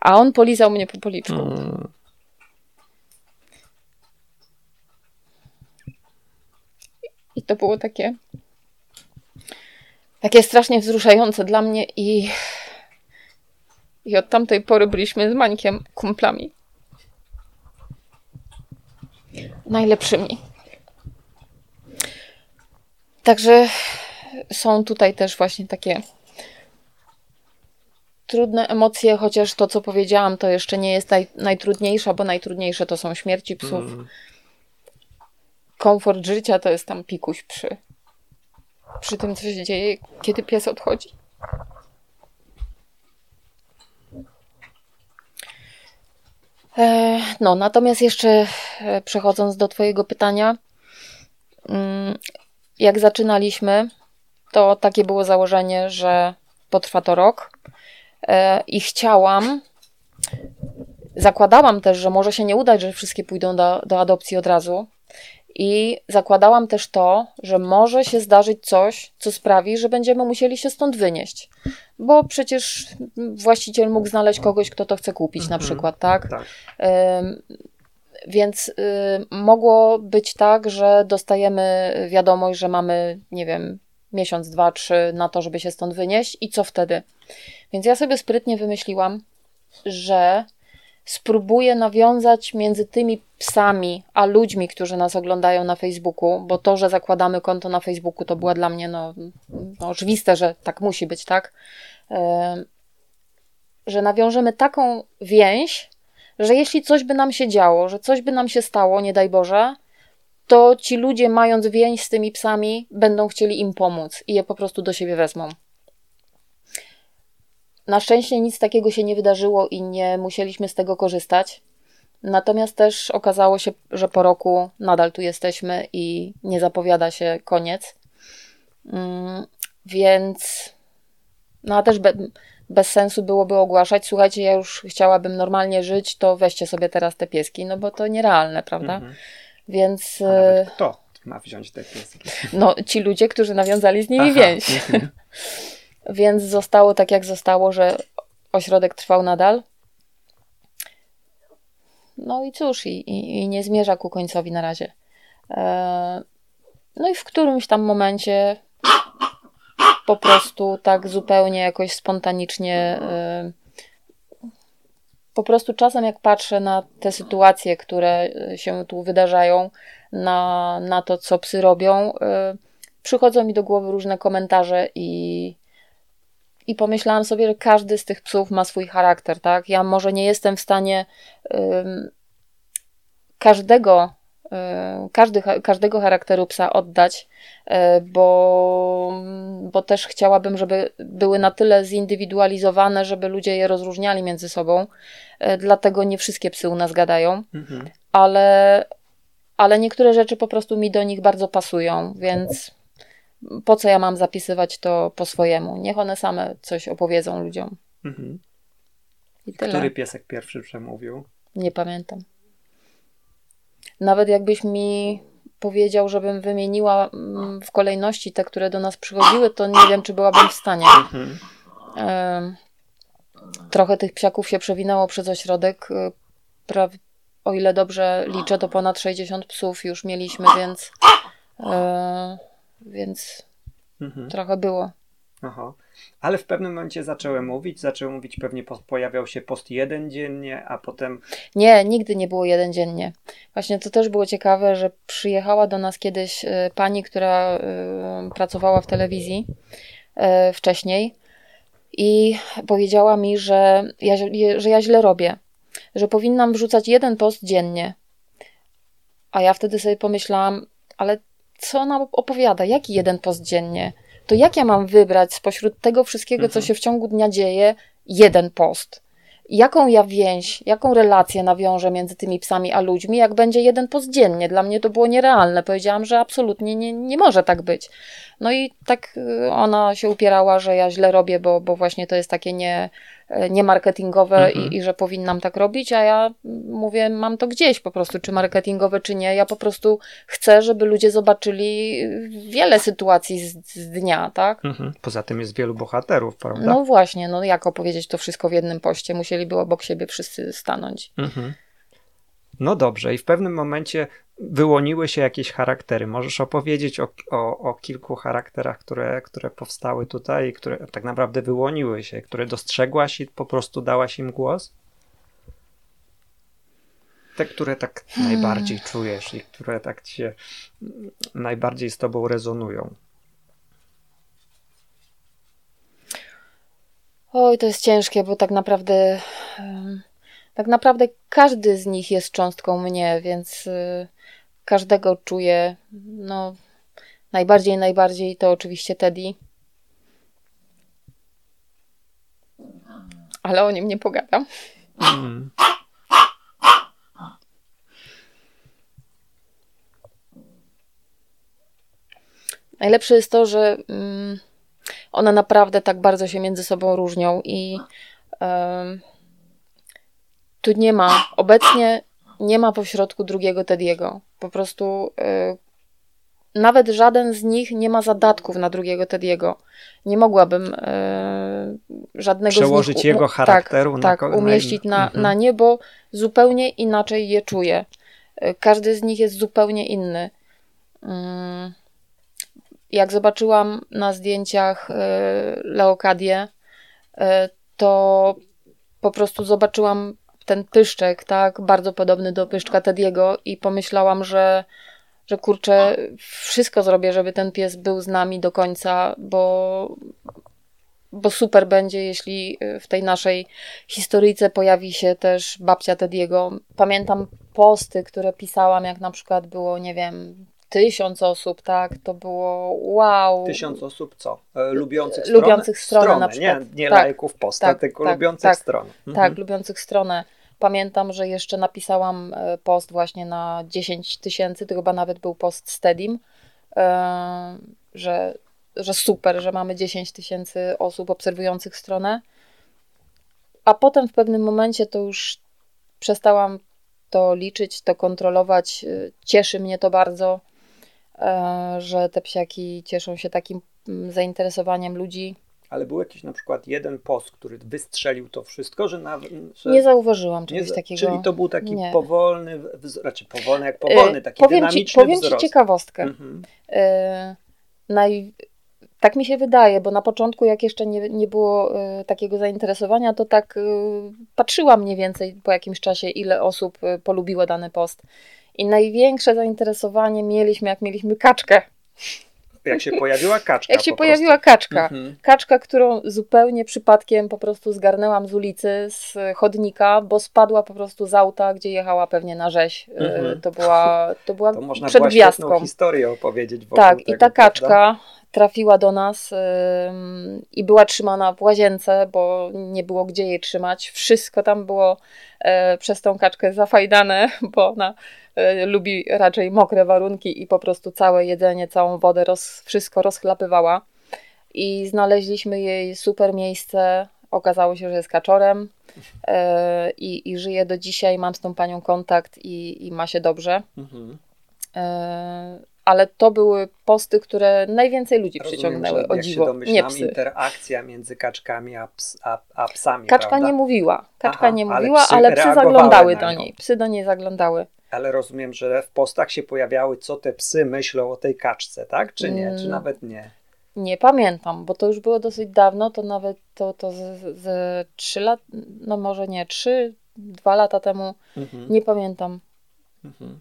A on polizał mnie po policzku. I to było takie takie strasznie wzruszające dla mnie i i od tamtej pory byliśmy z Mańkiem kumplami. Najlepszymi. Także są tutaj też właśnie takie trudne emocje, chociaż to, co powiedziałam, to jeszcze nie jest naj, najtrudniejsze, bo najtrudniejsze to są śmierci psów. Mm. Komfort życia to jest tam pikuś przy, przy tym, co się dzieje, kiedy pies odchodzi. E, no, natomiast jeszcze e, przechodząc do Twojego pytania, mm, jak zaczynaliśmy, to takie było założenie, że potrwa to rok e, i chciałam, zakładałam też, że może się nie udać, że wszystkie pójdą do, do adopcji od razu. I zakładałam też to, że może się zdarzyć coś, co sprawi, że będziemy musieli się stąd wynieść. Bo przecież właściciel mógł znaleźć kogoś, kto to chce kupić, na mhm. przykład, tak? tak. Więc y, mogło być tak, że dostajemy wiadomość, że mamy, nie wiem, miesiąc, dwa, trzy na to, żeby się stąd wynieść i co wtedy? Więc ja sobie sprytnie wymyśliłam, że spróbuję nawiązać między tymi psami a ludźmi, którzy nas oglądają na Facebooku, bo to, że zakładamy konto na Facebooku, to było dla mnie no, no oczywiste, że tak musi być, tak? Że nawiążemy taką więź, że jeśli coś by nam się działo, że coś by nam się stało, nie daj Boże, to ci ludzie, mając więź z tymi psami, będą chcieli im pomóc i je po prostu do siebie wezmą. Na szczęście nic takiego się nie wydarzyło i nie musieliśmy z tego korzystać. Natomiast też okazało się, że po roku nadal tu jesteśmy i nie zapowiada się koniec. Mm, więc, no a też be, bez sensu byłoby ogłaszać, słuchajcie, ja już chciałabym normalnie żyć, to weźcie sobie teraz te pieski, no bo to nierealne, prawda? Mhm. Więc. A kto ma wziąć te pieski? No, ci ludzie, którzy nawiązali z nimi Aha. więź. Więc zostało tak, jak zostało, że ośrodek trwał nadal. No i cóż, i, i, i nie zmierza ku końcowi na razie. E, no i w którymś tam momencie po prostu tak zupełnie jakoś spontanicznie. E, po prostu czasem, jak patrzę na te sytuacje, które się tu wydarzają, na, na to, co psy robią, e, przychodzą mi do głowy różne komentarze i, i pomyślałam sobie, że każdy z tych psów ma swój charakter, tak? Ja może nie jestem w stanie każdego, każdy, każdego charakteru psa oddać, um, bo, bo też chciałabym, żeby były na tyle zindywidualizowane, żeby ludzie je rozróżniali między sobą. E, dlatego nie wszystkie psy u nas gadają, mhm. ale, ale niektóre rzeczy po prostu mi do nich bardzo pasują, więc po co ja mam zapisywać to po swojemu? Niech one same coś opowiedzą ludziom. Mhm. I tyle. Który piesek pierwszy przemówił? Nie pamiętam. Nawet jakbyś mi powiedział, żebym wymieniła mm, w kolejności te, które do nas przychodziły, to nie wiem, czy byłabym w stanie. Mhm. Trochę tych psiaków się przewinęło przez ośrodek. Y, Praw, o ile dobrze liczę, to ponad 60 psów już mieliśmy, więc e, więc mhm. trochę było. Aha. Ale w pewnym momencie zaczęły mówić, zaczęły mówić, pewnie pojawiał się post jeden dziennie, a potem. Nie, nigdy nie było jeden dziennie. Właśnie to też było ciekawe, że przyjechała do nas kiedyś y, pani, która y, pracowała w telewizji y, wcześniej i powiedziała mi, że ja, że ja źle robię, że powinnam wrzucać jeden post dziennie. A ja wtedy sobie pomyślałam, ale co ona opowiada, jaki jeden post dziennie, to jak ja mam wybrać spośród tego wszystkiego, mhm. co się w ciągu dnia dzieje, jeden post? jaką ja więź, jaką relację nawiążę między tymi psami a ludźmi, jak będzie jeden post dziennie. Dla mnie to było nierealne. Powiedziałam, że absolutnie nie, nie może tak być. No i tak y, ona się upierała, że ja źle robię, bo, bo właśnie to jest takie nie, niemarketingowe Mhm. i, i że powinnam tak robić, a ja mówię, mam to gdzieś po prostu, czy marketingowe, czy nie. Ja po prostu chcę, żeby ludzie zobaczyli wiele sytuacji z, z dnia, tak? Mhm. Poza tym jest wielu bohaterów, prawda? No właśnie, no jak opowiedzieć to wszystko w jednym poście? Musieliby obok siebie wszyscy stanąć. Mhm. No dobrze, i w pewnym momencie wyłoniły się jakieś charaktery. Możesz opowiedzieć o, o, o kilku charakterach, które, które powstały tutaj które tak naprawdę wyłoniły się, które dostrzegłaś i po prostu dałaś im głos? Te, które tak najbardziej czujesz i które tak ci się mm, najbardziej z tobą rezonują. Oj, to jest ciężkie, bo tak naprawdę tak naprawdę każdy z nich jest cząstką mnie, więc y, każdego czuję. No, najbardziej, najbardziej to oczywiście Teddy. Ale o nim nie pogadam. Mm. Najlepsze jest to, że mm, one naprawdę tak bardzo się między sobą różnią i em, tu nie ma, obecnie nie ma pośrodku drugiego Tediego. Po prostu y, nawet żaden z nich nie ma zadatków na drugiego Tediego. Nie mogłabym y, żadnego Przełożyć z nich jego charakteru tak, na tak, umieścić na, Mhm. na nie, bo zupełnie inaczej je czuję. Y, Każdy z nich jest zupełnie inny. Mm. Jak zobaczyłam na zdjęciach y, Leokadię, y, to po prostu zobaczyłam ten pyszczek, tak, bardzo podobny do pyszczka Tediego i pomyślałam, że, że kurczę, wszystko zrobię, żeby ten pies był z nami do końca, bo, bo super będzie, jeśli w tej naszej historyjce pojawi się też babcia Tediego. Pamiętam posty, które pisałam, jak na przykład było, nie wiem, tysiąc osób, tak, to było wow. Tysiąc osób co? E, lubiących Lubiących stronę stronę na przykład. Nie, nie Tak. lajków posta, Tak, tylko tak, lubiących tak. stronę. Mhm. Tak, lubiących stronę. Pamiętam, że jeszcze napisałam e, post właśnie na 10 tysięcy, to chyba nawet był post z Tedim, e, że, że super, że mamy 10 tysięcy osób obserwujących stronę. A potem w pewnym momencie to już przestałam to liczyć, to kontrolować. E, Cieszy mnie to bardzo, że te psiaki cieszą się takim zainteresowaniem ludzi. Ale był jakiś na przykład jeden post, który wystrzelił to wszystko, że nawet. Nie zauważyłam nie czegoś za- takiego. Czyli to był taki Nie. powolny, raczej powolny jak powolny, E, taki powiem ci, dynamiczny powiem wzrost. ci ciekawostkę. Mhm. E, naj... Tak mi się wydaje, bo na początku, jak jeszcze nie, nie było e, takiego zainteresowania, to tak e, patrzyłam mniej więcej po jakimś czasie, ile osób polubiło dany post. I największe zainteresowanie mieliśmy, jak mieliśmy kaczkę. Jak się pojawiła kaczka. Jak się po pojawiła kaczka. Mhm. Kaczka, którą zupełnie przypadkiem po prostu zgarnęłam z ulicy, z chodnika, bo spadła po prostu z auta, gdzie jechała pewnie na rzeź. E, Mhm. To była, to była To można przed gwiazdką. historię opowiedzieć wokół Tak, tego, i ta prawda? Trafiła do nas i była trzymana w łazience, bo nie było gdzie jej trzymać. Wszystko tam było e, przez tą kaczkę zafajdane, bo ona e, lubi raczej mokre warunki i po prostu całe jedzenie, całą wodę, roz, wszystko rozchlapywała. I znaleźliśmy jej super miejsce. Okazało się, że jest kaczorem e, i, i żyje do dzisiaj. Mam z tą panią kontakt i, i ma się dobrze. Mhm. Ale to były posty, które najwięcej ludzi Rozumiem, przyciągnęły, że o jak dziwo, się nie domyślam, psy. interakcja między kaczkami a, ps, a, a psami, Kaczka prawda? nie mówiła, kaczka Aha, nie ale mówiła, psy ale psy, zaglądały do niej, psy do niej zaglądały. Ale rozumiem, że w postach się pojawiały, co te psy myślą o tej kaczce, tak? Czy nie? Czy Mm. nawet nie? Nie pamiętam, bo to już było dosyć dawno, to nawet to, to z, z 3 lat, no może nie, 3, 2 lata temu, Mhm. nie pamiętam. Mhm.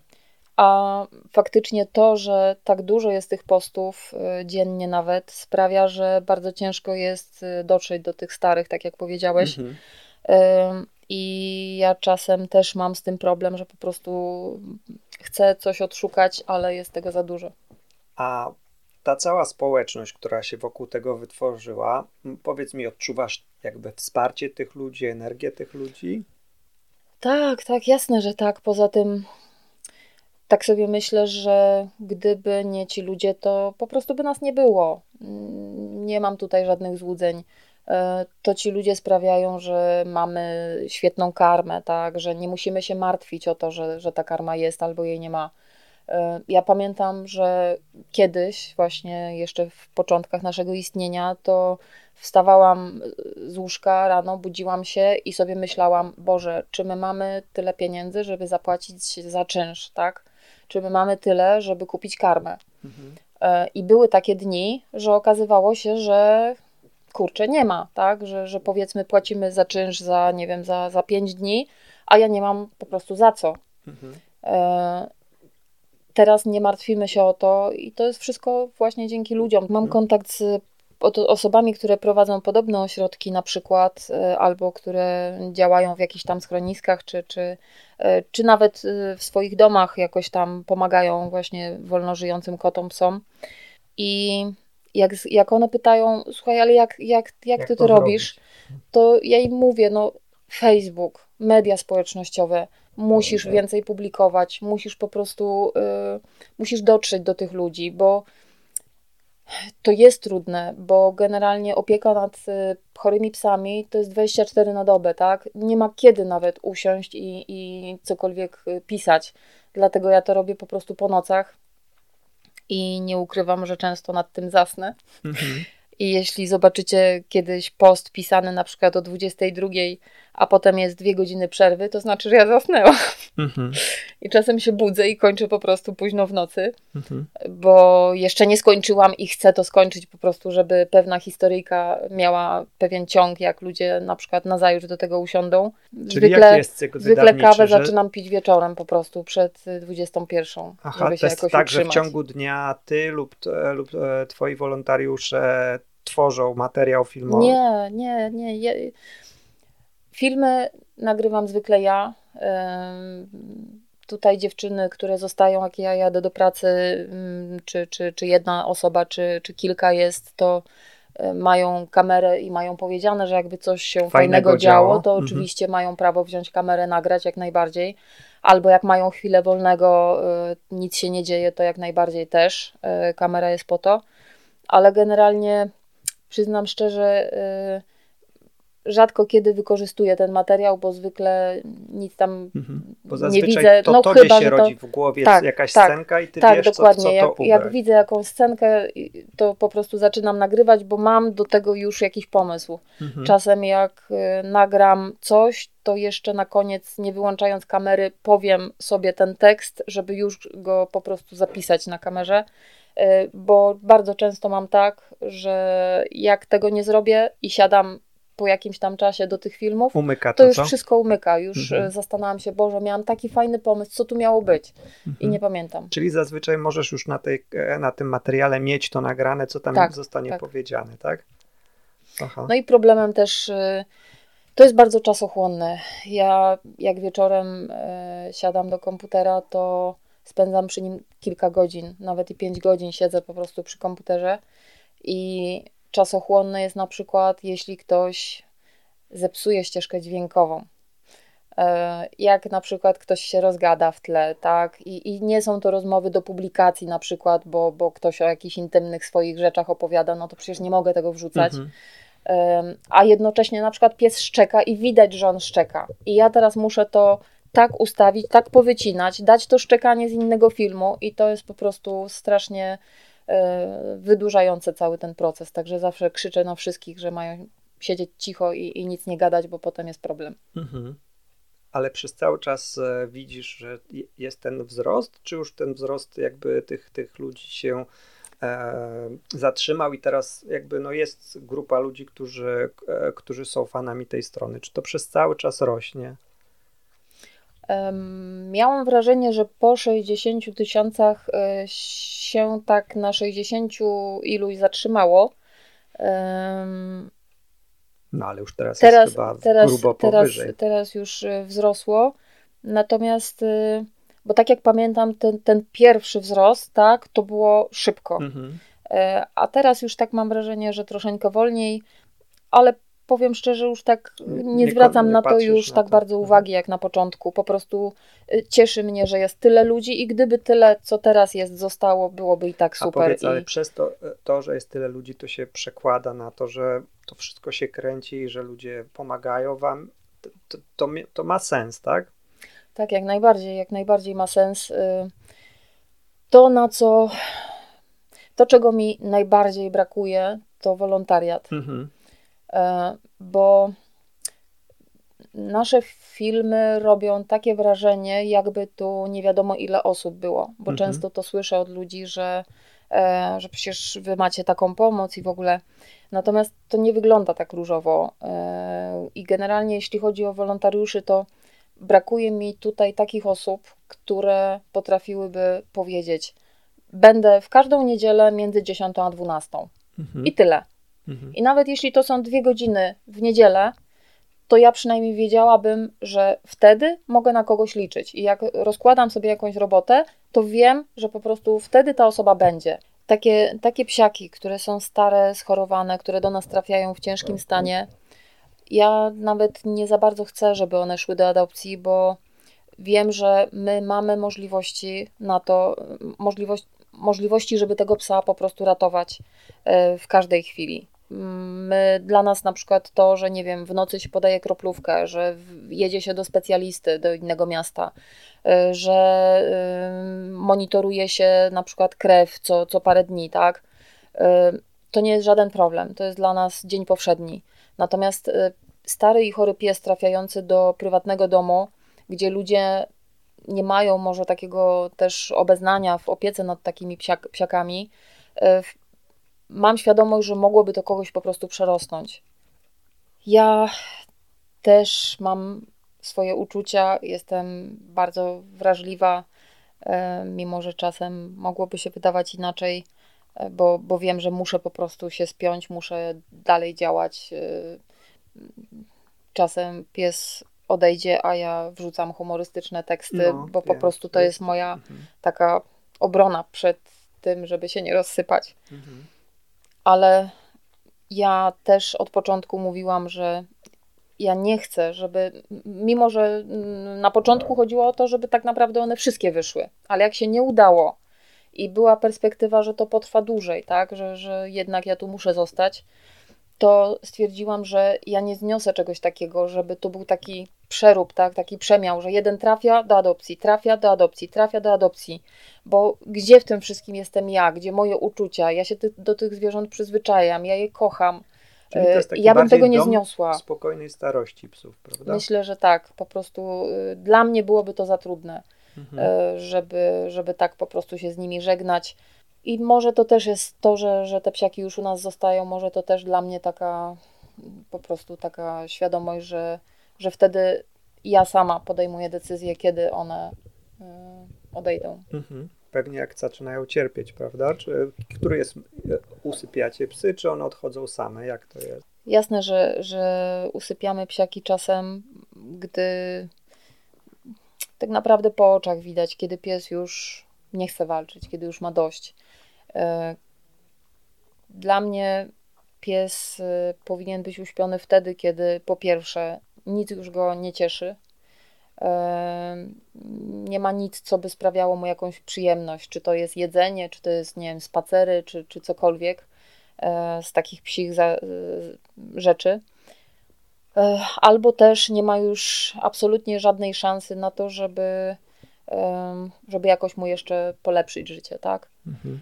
A faktycznie to, że tak dużo jest tych postów y, dziennie nawet, sprawia, że bardzo ciężko jest y, dotrzeć do tych starych, tak jak powiedziałeś. Mhm. I ja czasem też mam z tym problem, że po prostu chcę coś odszukać, ale jest tego za dużo. A ta cała społeczność, która się wokół tego wytworzyła, powiedz mi, odczuwasz jakby wsparcie tych ludzi, energię tych ludzi? Tak, tak, jasne, że tak. Poza tym, tak sobie myślę, że gdyby nie ci ludzie, to po prostu by nas nie było. Mm, Nie mam tutaj żadnych złudzeń. E, To ci ludzie sprawiają, że mamy świetną karmę, tak, że nie musimy się martwić o to, że, że ta karma jest albo jej nie ma. E, Ja pamiętam, że kiedyś, właśnie jeszcze w początkach naszego istnienia, to wstawałam z łóżka rano, budziłam się i sobie myślałam, Boże, czy my mamy tyle pieniędzy, żeby zapłacić za czynsz, tak? Czy my mamy tyle, żeby kupić karmę? E, I były takie dni, że okazywało się, że kurczę, nie ma, tak? Że, że powiedzmy płacimy za czynsz za, nie wiem, za, za 5 dni, a ja nie mam po prostu za co. E, teraz nie martwimy się o to i to jest wszystko właśnie dzięki ludziom. Mam kontakt z osobami, które prowadzą podobne ośrodki na przykład, e, albo które działają w jakichś tam schroniskach, czy, czy, e, czy nawet e, w swoich domach jakoś tam pomagają właśnie wolno żyjącym kotom, psom. I jak, jak one pytają, słuchaj, ale jak, jak, jak, Jak ty to to robisz? to ja im mówię, no Facebook, media społecznościowe, musisz więcej publikować, musisz po prostu, y, musisz dotrzeć do tych ludzi, bo to jest trudne, bo generalnie opieka nad y, chorymi psami to jest 24 na dobę, tak? Nie ma kiedy nawet usiąść i, i cokolwiek y, pisać, dlatego ja to robię po prostu po nocach i nie ukrywam, że często nad tym zasnę. I jeśli zobaczycie kiedyś post pisany na przykład o 22, a potem jest dwie godziny przerwy, to znaczy, że ja zasnęłam. Mhm. I czasem się budzę i kończę po prostu późno w nocy, Mhm. bo jeszcze nie skończyłam i chcę to skończyć po prostu, żeby pewna historyjka miała pewien ciąg, jak ludzie na przykład na zajutrz do tego usiądą. Czyli jaki jest cykl zwykle kawę że- zaczynam pić wieczorem po prostu przed y, 21, Aha, żeby to się jest jakoś tak, że w utrzymać. ciągu dnia ty lub, e, lub e, twoi wolontariusze tworzą materiał filmowy? Nie, nie, nie. Ja, filmy nagrywam zwykle ja. Tutaj dziewczyny, które zostają, jak ja jadę do pracy, czy, czy, czy jedna osoba, czy, czy kilka jest, to mają kamerę i mają powiedziane, że jakby coś się fajnego, działo, działo. to Mhm. oczywiście mają prawo wziąć kamerę, nagrać jak najbardziej. Albo jak mają chwilę wolnego, y, nic się nie dzieje, to jak najbardziej też. y, Kamera jest po to. Ale generalnie przyznam szczerze, y, rzadko kiedy wykorzystuję ten materiał, bo zwykle nic tam Mhm. Nie widzę. to no tobie chyba, się to- rodzi w głowie tak, jakaś tak, scenka i ty tak, wiesz, dokładnie. co, co to jak, jak widzę jakąś scenkę, to po prostu zaczynam nagrywać, bo mam do tego już jakiś pomysł. Mhm. Czasem jak y, nagram coś, to jeszcze na koniec, nie wyłączając kamery, powiem sobie ten tekst, żeby już go po prostu zapisać na kamerze. Y, Bo bardzo często mam tak, że jak tego nie zrobię i siadam po jakimś tam czasie do tych filmów, Umyka to to, już co? wszystko umyka. Już Mhm. mhm. zastanawiam się, Boże, miałam taki fajny pomysł, co tu miało być. I Mhm. nie pamiętam. Czyli zazwyczaj możesz już na, tej, e, na tym materiale mieć to nagrane, co tam Tak, zostanie tak. powiedziane, tak? Aha. No i problemem też, y, to jest bardzo czasochłonne. Ja jak wieczorem y, siadam do komputera, to spędzam przy nim kilka godzin, nawet i pięć godzin siedzę po prostu przy komputerze i czasochłonne jest na przykład, jeśli ktoś zepsuje ścieżkę dźwiękową. E, Jak na przykład ktoś się rozgada w tle, tak? I, I nie są to rozmowy do publikacji na przykład, bo, bo ktoś o jakichś intymnych swoich rzeczach opowiada, no to przecież nie mogę tego wrzucać. Mhm. A jednocześnie na przykład pies szczeka i widać, że on szczeka. I ja teraz muszę to tak ustawić, tak powycinać, dać to szczekanie z innego filmu i to jest po prostu strasznie wydłużające cały ten proces. Także zawsze krzyczę na wszystkich, że mają siedzieć cicho i, i nic nie gadać, bo potem jest problem. Mhm. Ale przez cały czas e, widzisz, że je- jest ten wzrost, czy już ten wzrost jakby tych, tych ludzi się e, zatrzymał i teraz jakby no jest grupa ludzi, którzy, e, którzy są fanami tej strony. Czy to przez cały czas rośnie? Miałam wrażenie, że po 60 tysiącach e, się tak na 60 iluś zatrzymało. No ale już teraz, Teraz, jest chyba teraz, grubo teraz, powyżej. teraz już e, wzrosło. Natomiast, e, bo tak jak pamiętam, ten, ten pierwszy wzrost, tak, to było szybko. Mhm. A teraz już tak mam wrażenie, że troszeczkę wolniej, ale powiem szczerze, już tak nie, Nie zwracam nie na to już na tak to. bardzo Mhm. uwagi jak na początku. Po prostu y, cieszy mnie, że jest tyle ludzi i gdyby tyle, co teraz jest, zostało, byłoby i tak A super. powiedz, ale I... przez to, to, że jest tyle ludzi, to się przekłada na to, że to wszystko się kręci i że ludzie pomagają wam. To, to, to ma sens, tak? Tak, jak najbardziej, jak najbardziej ma sens. Y, To, na co, to czego mi najbardziej brakuje, to wolontariat, Mhm. E, bo nasze filmy robią takie wrażenie, jakby tu nie wiadomo ile osób było, bo Mhm. często to słyszę od ludzi, że, e, że przecież wy macie taką pomoc i w ogóle. Natomiast to nie wygląda tak różowo. E, I generalnie, jeśli chodzi o wolontariuszy, to brakuje mi tutaj takich osób, które potrafiłyby powiedzieć: Będę w każdą niedzielę między 10 a 12. Mhm. I tyle. Mhm. I nawet jeśli to są dwie godziny w niedzielę, to ja przynajmniej wiedziałabym, że wtedy mogę na kogoś liczyć. I jak rozkładam sobie jakąś robotę, to wiem, że po prostu wtedy ta osoba będzie. Takie, takie psiaki, które są stare, schorowane, które do nas trafiają w ciężkim stanie, ja nawet nie za bardzo chcę, żeby one szły do adopcji, bo wiem, że my mamy możliwości na to, możliwość, możliwości, żeby tego psa po prostu ratować e, w każdej chwili. My, dla nas na przykład to, że nie wiem, w nocy się podaje kroplówkę, że jedzie się do specjalisty do innego miasta, y, że y, monitoruje się na przykład krew co, co parę dni, tak? Y, To nie jest żaden problem, to jest dla nas dzień powszedni. Natomiast stary i chory pies trafiający do prywatnego domu, gdzie ludzie nie mają może takiego też obeznania w opiece nad takimi psiak, psiakami, mam świadomość, że mogłoby to kogoś po prostu przerosnąć. Ja też mam swoje uczucia, jestem bardzo wrażliwa, e, mimo że czasem mogłoby się wydawać inaczej, e, bo, bo wiem, że muszę po prostu się spiąć, muszę dalej działać. e, Czasem pies odejdzie, a ja wrzucam humorystyczne teksty, No, bo po wiem, prostu to jest- moja Mhm. taka obrona przed tym, żeby się nie rozsypać Mhm. Ale ja też od początku mówiłam, że ja nie chcę, żeby, mimo że mm, na początku chodziło o to, żeby tak naprawdę one wszystkie wyszły, ale jak się nie udało i była perspektywa, że to potrwa dłużej, tak, że, że jednak ja tu muszę zostać, to stwierdziłam, że ja nie zniosę czegoś takiego, żeby to był taki przerób, tak, taki przemiał, że jeden trafia do adopcji, trafia do adopcji, trafia do adopcji, bo gdzie w tym wszystkim jestem ja, gdzie moje uczucia, ja się ty, do tych zwierząt przyzwyczajam, ja je kocham, Czyli to jest E, taki ja bym tego nie zniosła. spokojnej starości psów, prawda? Myślę, że tak, po prostu y, dla mnie byłoby to za trudne, Mhm. e, żeby, żeby tak po prostu się z nimi żegnać. I może to też jest to, że, że te psiaki już u nas zostają, może to też dla mnie taka po prostu taka świadomość, że, że wtedy ja sama podejmuję decyzję, kiedy one y, odejdą. Mhm. Pewnie jak zaczynają cierpieć, prawda? Czy, który jest, e, usypiacie psy, czy one odchodzą same? Jak to jest? Jasne, że, że usypiamy psiaki czasem, gdy tak naprawdę po oczach widać, kiedy pies już nie chce walczyć, kiedy już ma dość. E, Dla mnie pies e, powinien być uśpiony wtedy, kiedy po pierwsze nic już go nie cieszy, e, nie ma nic, co by sprawiało mu jakąś przyjemność, czy to jest jedzenie, czy to jest, nie wiem, spacery, czy, czy cokolwiek z takich psich rzeczy. Albo też nie ma już absolutnie żadnej szansy na to, żeby, żeby jakoś mu jeszcze polepszyć życie, tak? Mhm.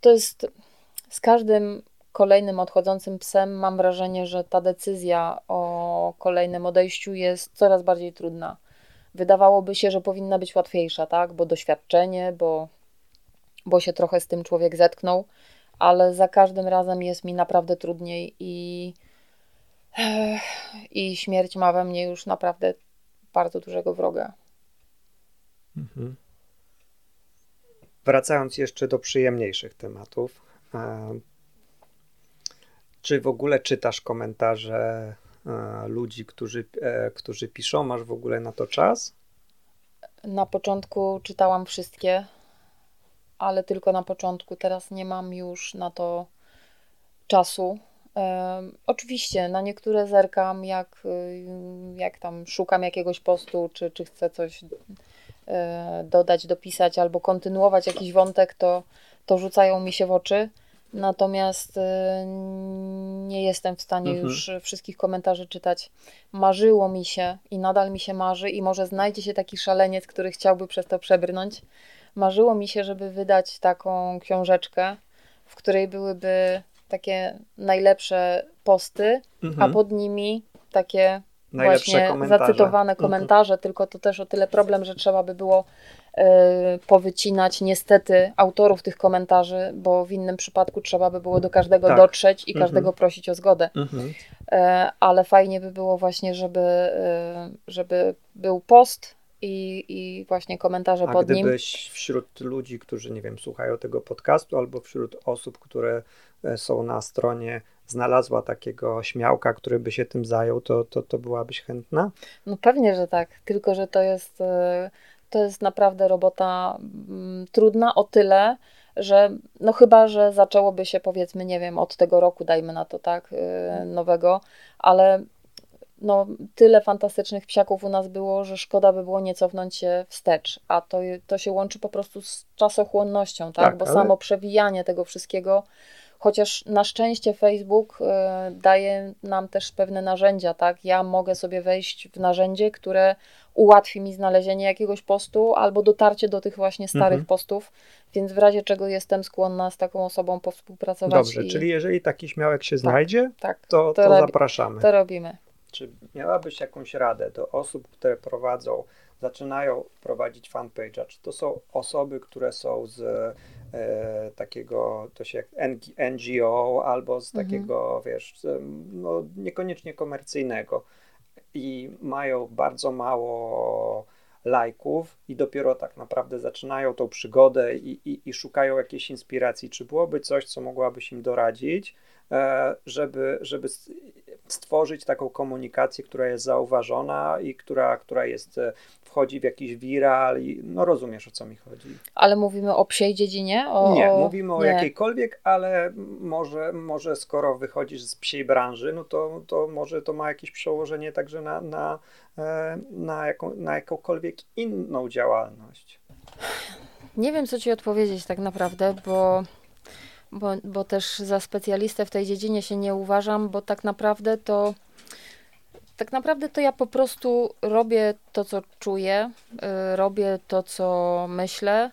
To jest z każdym kolejnym odchodzącym psem mam wrażenie, że ta decyzja o kolejnym odejściu jest coraz bardziej trudna. Wydawałoby się, że powinna być łatwiejsza, tak? Bo doświadczenie, bo, bo się trochę z tym człowiek zetknął, ale za każdym razem jest mi naprawdę trudniej i, i śmierć ma we mnie już naprawdę bardzo dużego wroga. Mhm. Wracając jeszcze do przyjemniejszych tematów. e, Czy w ogóle czytasz komentarze e, ludzi, którzy, e, którzy piszą? Masz w ogóle na to czas? Na początku czytałam wszystkie. ale tylko na początku. Teraz nie mam już na to czasu. Oczywiście na niektóre zerkam, jak, jak tam szukam jakiegoś postu, czy, czy chcę coś dodać, dopisać albo kontynuować jakiś wątek, to, to rzucają mi się w oczy. Natomiast y, nie jestem w stanie mhm. już wszystkich komentarzy czytać. Marzyło mi się i nadal mi się marzy, i może znajdzie się taki szaleniec, który chciałby przez to przebrnąć. Marzyło mi się, żeby wydać taką książeczkę, w której byłyby takie najlepsze posty, mhm. a pod nimi takie Najlepsze właśnie komentarze. zacytowane mhm. komentarze, mhm. tylko to też o tyle problem, że trzeba by było y, powycinać niestety autorów tych komentarzy, bo w innym przypadku trzeba by było do każdego tak. dotrzeć i mhm. każdego prosić o zgodę. Mhm. Y, ale fajnie by było właśnie, żeby, y, żeby był post i, i właśnie komentarze A pod nim. A gdybyś wśród ludzi, którzy, nie wiem, słuchają tego podcastu, albo wśród osób, które są na stronie znalazła takiego śmiałka, który by się tym zajął, to, to, to byłabyś chętna? No pewnie, że tak, tylko że to jest, e, to jest naprawdę robota mm, trudna o tyle, że no chyba, że zaczęłoby się powiedzmy, nie wiem, od tego roku, dajmy na to, tak, e, nowego, ale no, tyle fantastycznych psiaków u nas było, że szkoda by było nie cofnąć się wstecz, a to, to się łączy po prostu z czasochłonnością, tak, tak bo ale... samo przewijanie tego wszystkiego chociaż na szczęście Facebook y, daje nam też pewne narzędzia, tak? Ja mogę sobie wejść w narzędzie, które ułatwi mi znalezienie jakiegoś postu albo dotarcie do tych właśnie starych mhm. postów, więc w razie czego jestem skłonna z taką osobą powspółpracować. Dobrze, i... czyli jeżeli taki śmiałek się tak, znajdzie, tak, to, to, to robi... zapraszamy. To robimy. Czy miałabyś jakąś radę do osób, które prowadzą, zaczynają prowadzić fanpage'a? Czy to są osoby, które są z e, takiego, to się jak NGO albo z mhm. takiego, wiesz, no, niekoniecznie komercyjnego i mają bardzo mało lajków i dopiero tak naprawdę zaczynają tą przygodę i, i, i szukają jakiejś inspiracji. Czy byłoby coś, co mogłabyś im doradzić, żeby, żeby stworzyć taką komunikację, która jest zauważona i która, która jest, e, wchodzi w jakiś viral i no rozumiesz o co mi chodzi. Ale mówimy o psiej dziedzinie? O, nie, mówimy o nie. jakiejkolwiek, ale może, może skoro wychodzisz z psiej branży, no to, to może to ma jakieś przełożenie także na, na, e, na, jaką, na jakąkolwiek inną działalność. Nie wiem, co ci odpowiedzieć tak naprawdę, bo bo, bo też za specjalistę w tej dziedzinie się nie uważam, bo tak naprawdę to tak naprawdę to ja po prostu robię to, co czuję, y, robię to, co myślę,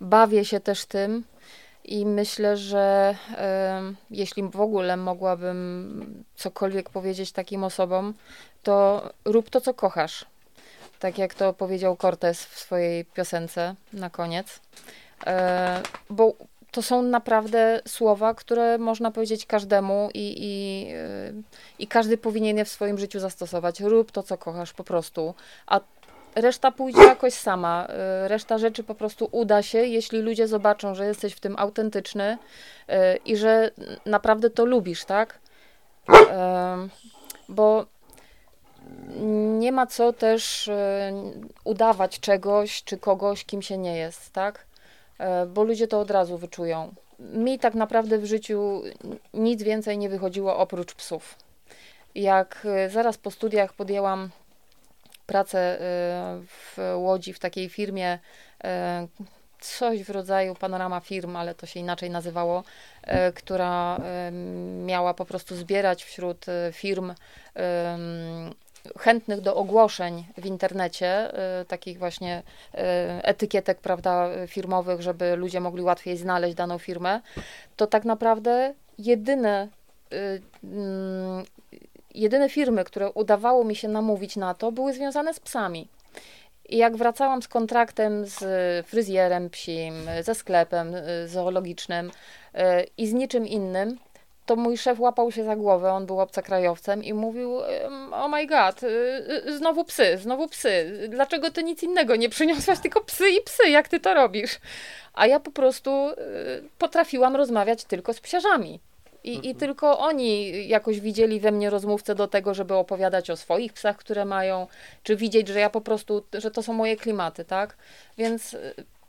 bawię się też tym i myślę, że jeśli w ogóle mogłabym cokolwiek powiedzieć takim osobom, to rób to, co kochasz. Tak jak to powiedział Cortez w swojej piosence na koniec. E, bo to są naprawdę słowa, które można powiedzieć każdemu i, i, e, i każdy powinien je w swoim życiu zastosować. Rób to, co kochasz po prostu, a reszta pójdzie jakoś sama. E, reszta rzeczy po prostu uda się, jeśli ludzie zobaczą, że jesteś w tym autentyczny i że naprawdę to lubisz, tak? Bo nie ma co też udawać czegoś czy kogoś, kim się nie jest, tak? E, bo ludzie to od razu wyczują. Mi tak naprawdę w życiu nic więcej nie wychodziło oprócz psów. Jak e, zaraz po studiach podjęłam pracę e, w Łodzi w takiej firmie, coś w rodzaju panorama firm, ale to się inaczej nazywało, która miała po prostu zbierać wśród firm chętnych do ogłoszeń w internecie, y, takich właśnie y, etykietek, prawda, firmowych, żeby ludzie mogli łatwiej znaleźć daną firmę, to tak naprawdę jedyne, y, mm, jedyne firmy, które udawało mi się namówić na to, były związane z psami. I jak wracałam z kontraktem z fryzjerem psim, ze sklepem zoologicznym i z niczym innym, to mój szef łapał się za głowę, on był obcokrajowcem i mówił, oh my god, y, y, znowu psy, znowu psy, dlaczego ty nic innego nie przyniosłaś, tylko psy i psy, jak ty to robisz? A ja po prostu y, potrafiłam rozmawiać tylko z psiarzami. I, mhm. I tylko oni jakoś widzieli we mnie rozmówcę do tego, żeby opowiadać o swoich psach, które mają, czy widzieć, że ja po prostu, że to są moje klimaty, tak? Więc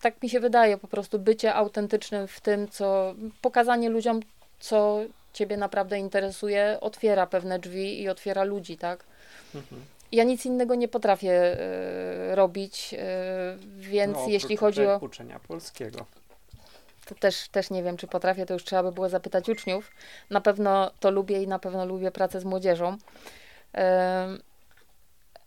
tak mi się wydaje, po prostu bycie autentycznym w tym, co pokazanie ludziom, co ciebie naprawdę interesuje, otwiera pewne drzwi i otwiera ludzi, tak? Mhm. Ja nic innego nie potrafię y, robić, y, więc No, jeśli chodzi o. uczenia polskiego. To też, też nie wiem, czy potrafię, to już trzeba by było zapytać uczniów. Na pewno to lubię i na pewno lubię pracę z młodzieżą. Ym,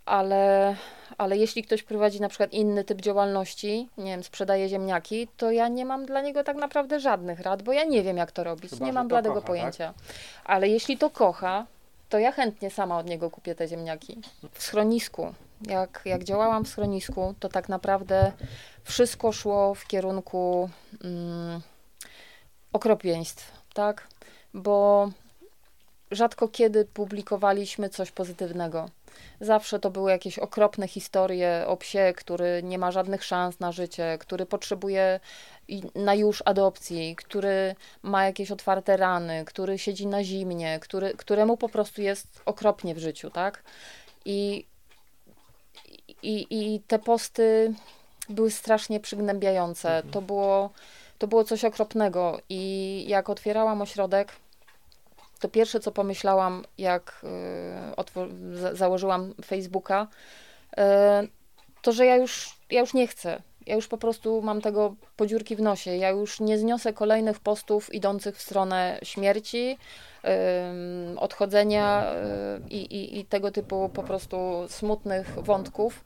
ale, ale jeśli ktoś prowadzi na przykład inny typ działalności, nie wiem, sprzedaje ziemniaki, to ja nie mam dla niego tak naprawdę żadnych rad, bo ja nie wiem, jak to robić. Chyba, nie mam bladego kocha, tak? pojęcia. Ale jeśli to kocha, to ja chętnie sama od niego kupię te ziemniaki. W schronisku, jak, jak działałam w schronisku, to tak naprawdę wszystko szło w kierunku mm, okropieństw, tak? Bo rzadko kiedy publikowaliśmy coś pozytywnego. Zawsze to były jakieś okropne historie o psie, który nie ma żadnych szans na życie, który potrzebuje na już adopcji, który ma jakieś otwarte rany, który siedzi na zimnie, który, któremu po prostu jest okropnie w życiu, tak? I, i, i te posty były strasznie przygnębiające. To, było, to było coś okropnego. I jak otwierałam ośrodek, to pierwsze, co pomyślałam, jak y, założyłam Facebooka, y, to, że ja już, ja już nie chcę. Ja już po prostu mam tego podziurki w nosie. Ja już nie zniosę kolejnych postów idących w stronę śmierci, ym, odchodzenia y, i, i, tego typu po prostu smutnych wątków.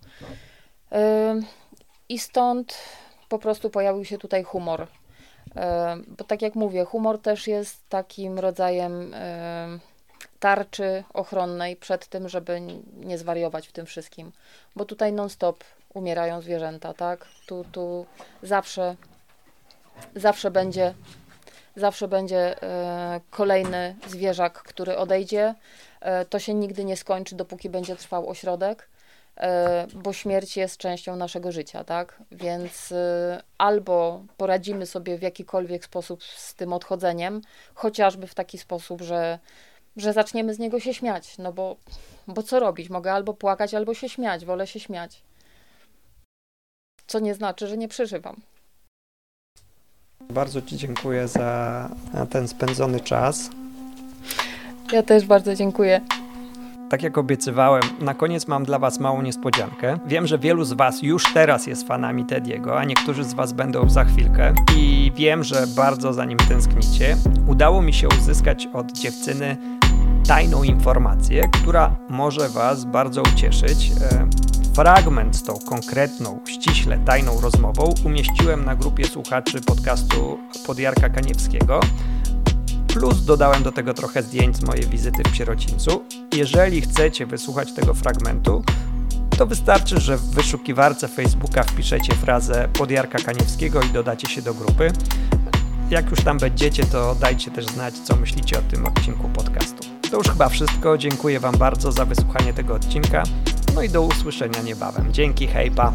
I stąd po prostu pojawił się tutaj humor. E, Bo tak jak mówię, humor też jest takim rodzajem e, tarczy ochronnej przed tym, żeby nie zwariować w tym wszystkim. Bo tutaj non-stop umierają zwierzęta, tak? Tu, tu zawsze, zawsze będzie, zawsze będzie e, kolejny zwierzak, który odejdzie. To się nigdy nie skończy, dopóki będzie trwał ośrodek bo śmierć jest częścią naszego życia, tak? Więc e, albo poradzimy sobie w jakikolwiek sposób z tym odchodzeniem, chociażby w taki sposób, że, że zaczniemy z niego się śmiać, no bo, bo co robić? Mogę albo płakać, albo się śmiać, wolę się śmiać. Co nie znaczy, że nie przeżywam. Bardzo Ci dziękuję za ten spędzony czas. Ja też bardzo dziękuję. Tak jak obiecywałem, na koniec mam dla Was małą niespodziankę. Wiem, że wielu z Was już teraz jest fanami Tediego, a niektórzy z Was będą za chwilkę. I wiem, że bardzo za nim tęsknicie. Udało mi się uzyskać od dziewczyny tajną informację, która może Was bardzo ucieszyć. E, Fragment z tą konkretną, ściśle tajną rozmową umieściłem na grupie słuchaczy podcastu Podjarka Kaniewskiego. Plus dodałem do tego trochę zdjęć z mojej wizyty w Sierocińcu. Jeżeli chcecie wysłuchać tego fragmentu, to wystarczy, że w wyszukiwarce Facebooka wpiszecie frazę Podjarka Kaniewskiego i dodacie się do grupy. Jak już tam będziecie, to dajcie też znać, co myślicie o tym odcinku podcastu. To już chyba wszystko. Dziękuję Wam bardzo za wysłuchanie tego odcinka. No i do usłyszenia niebawem. Dzięki, hejpa.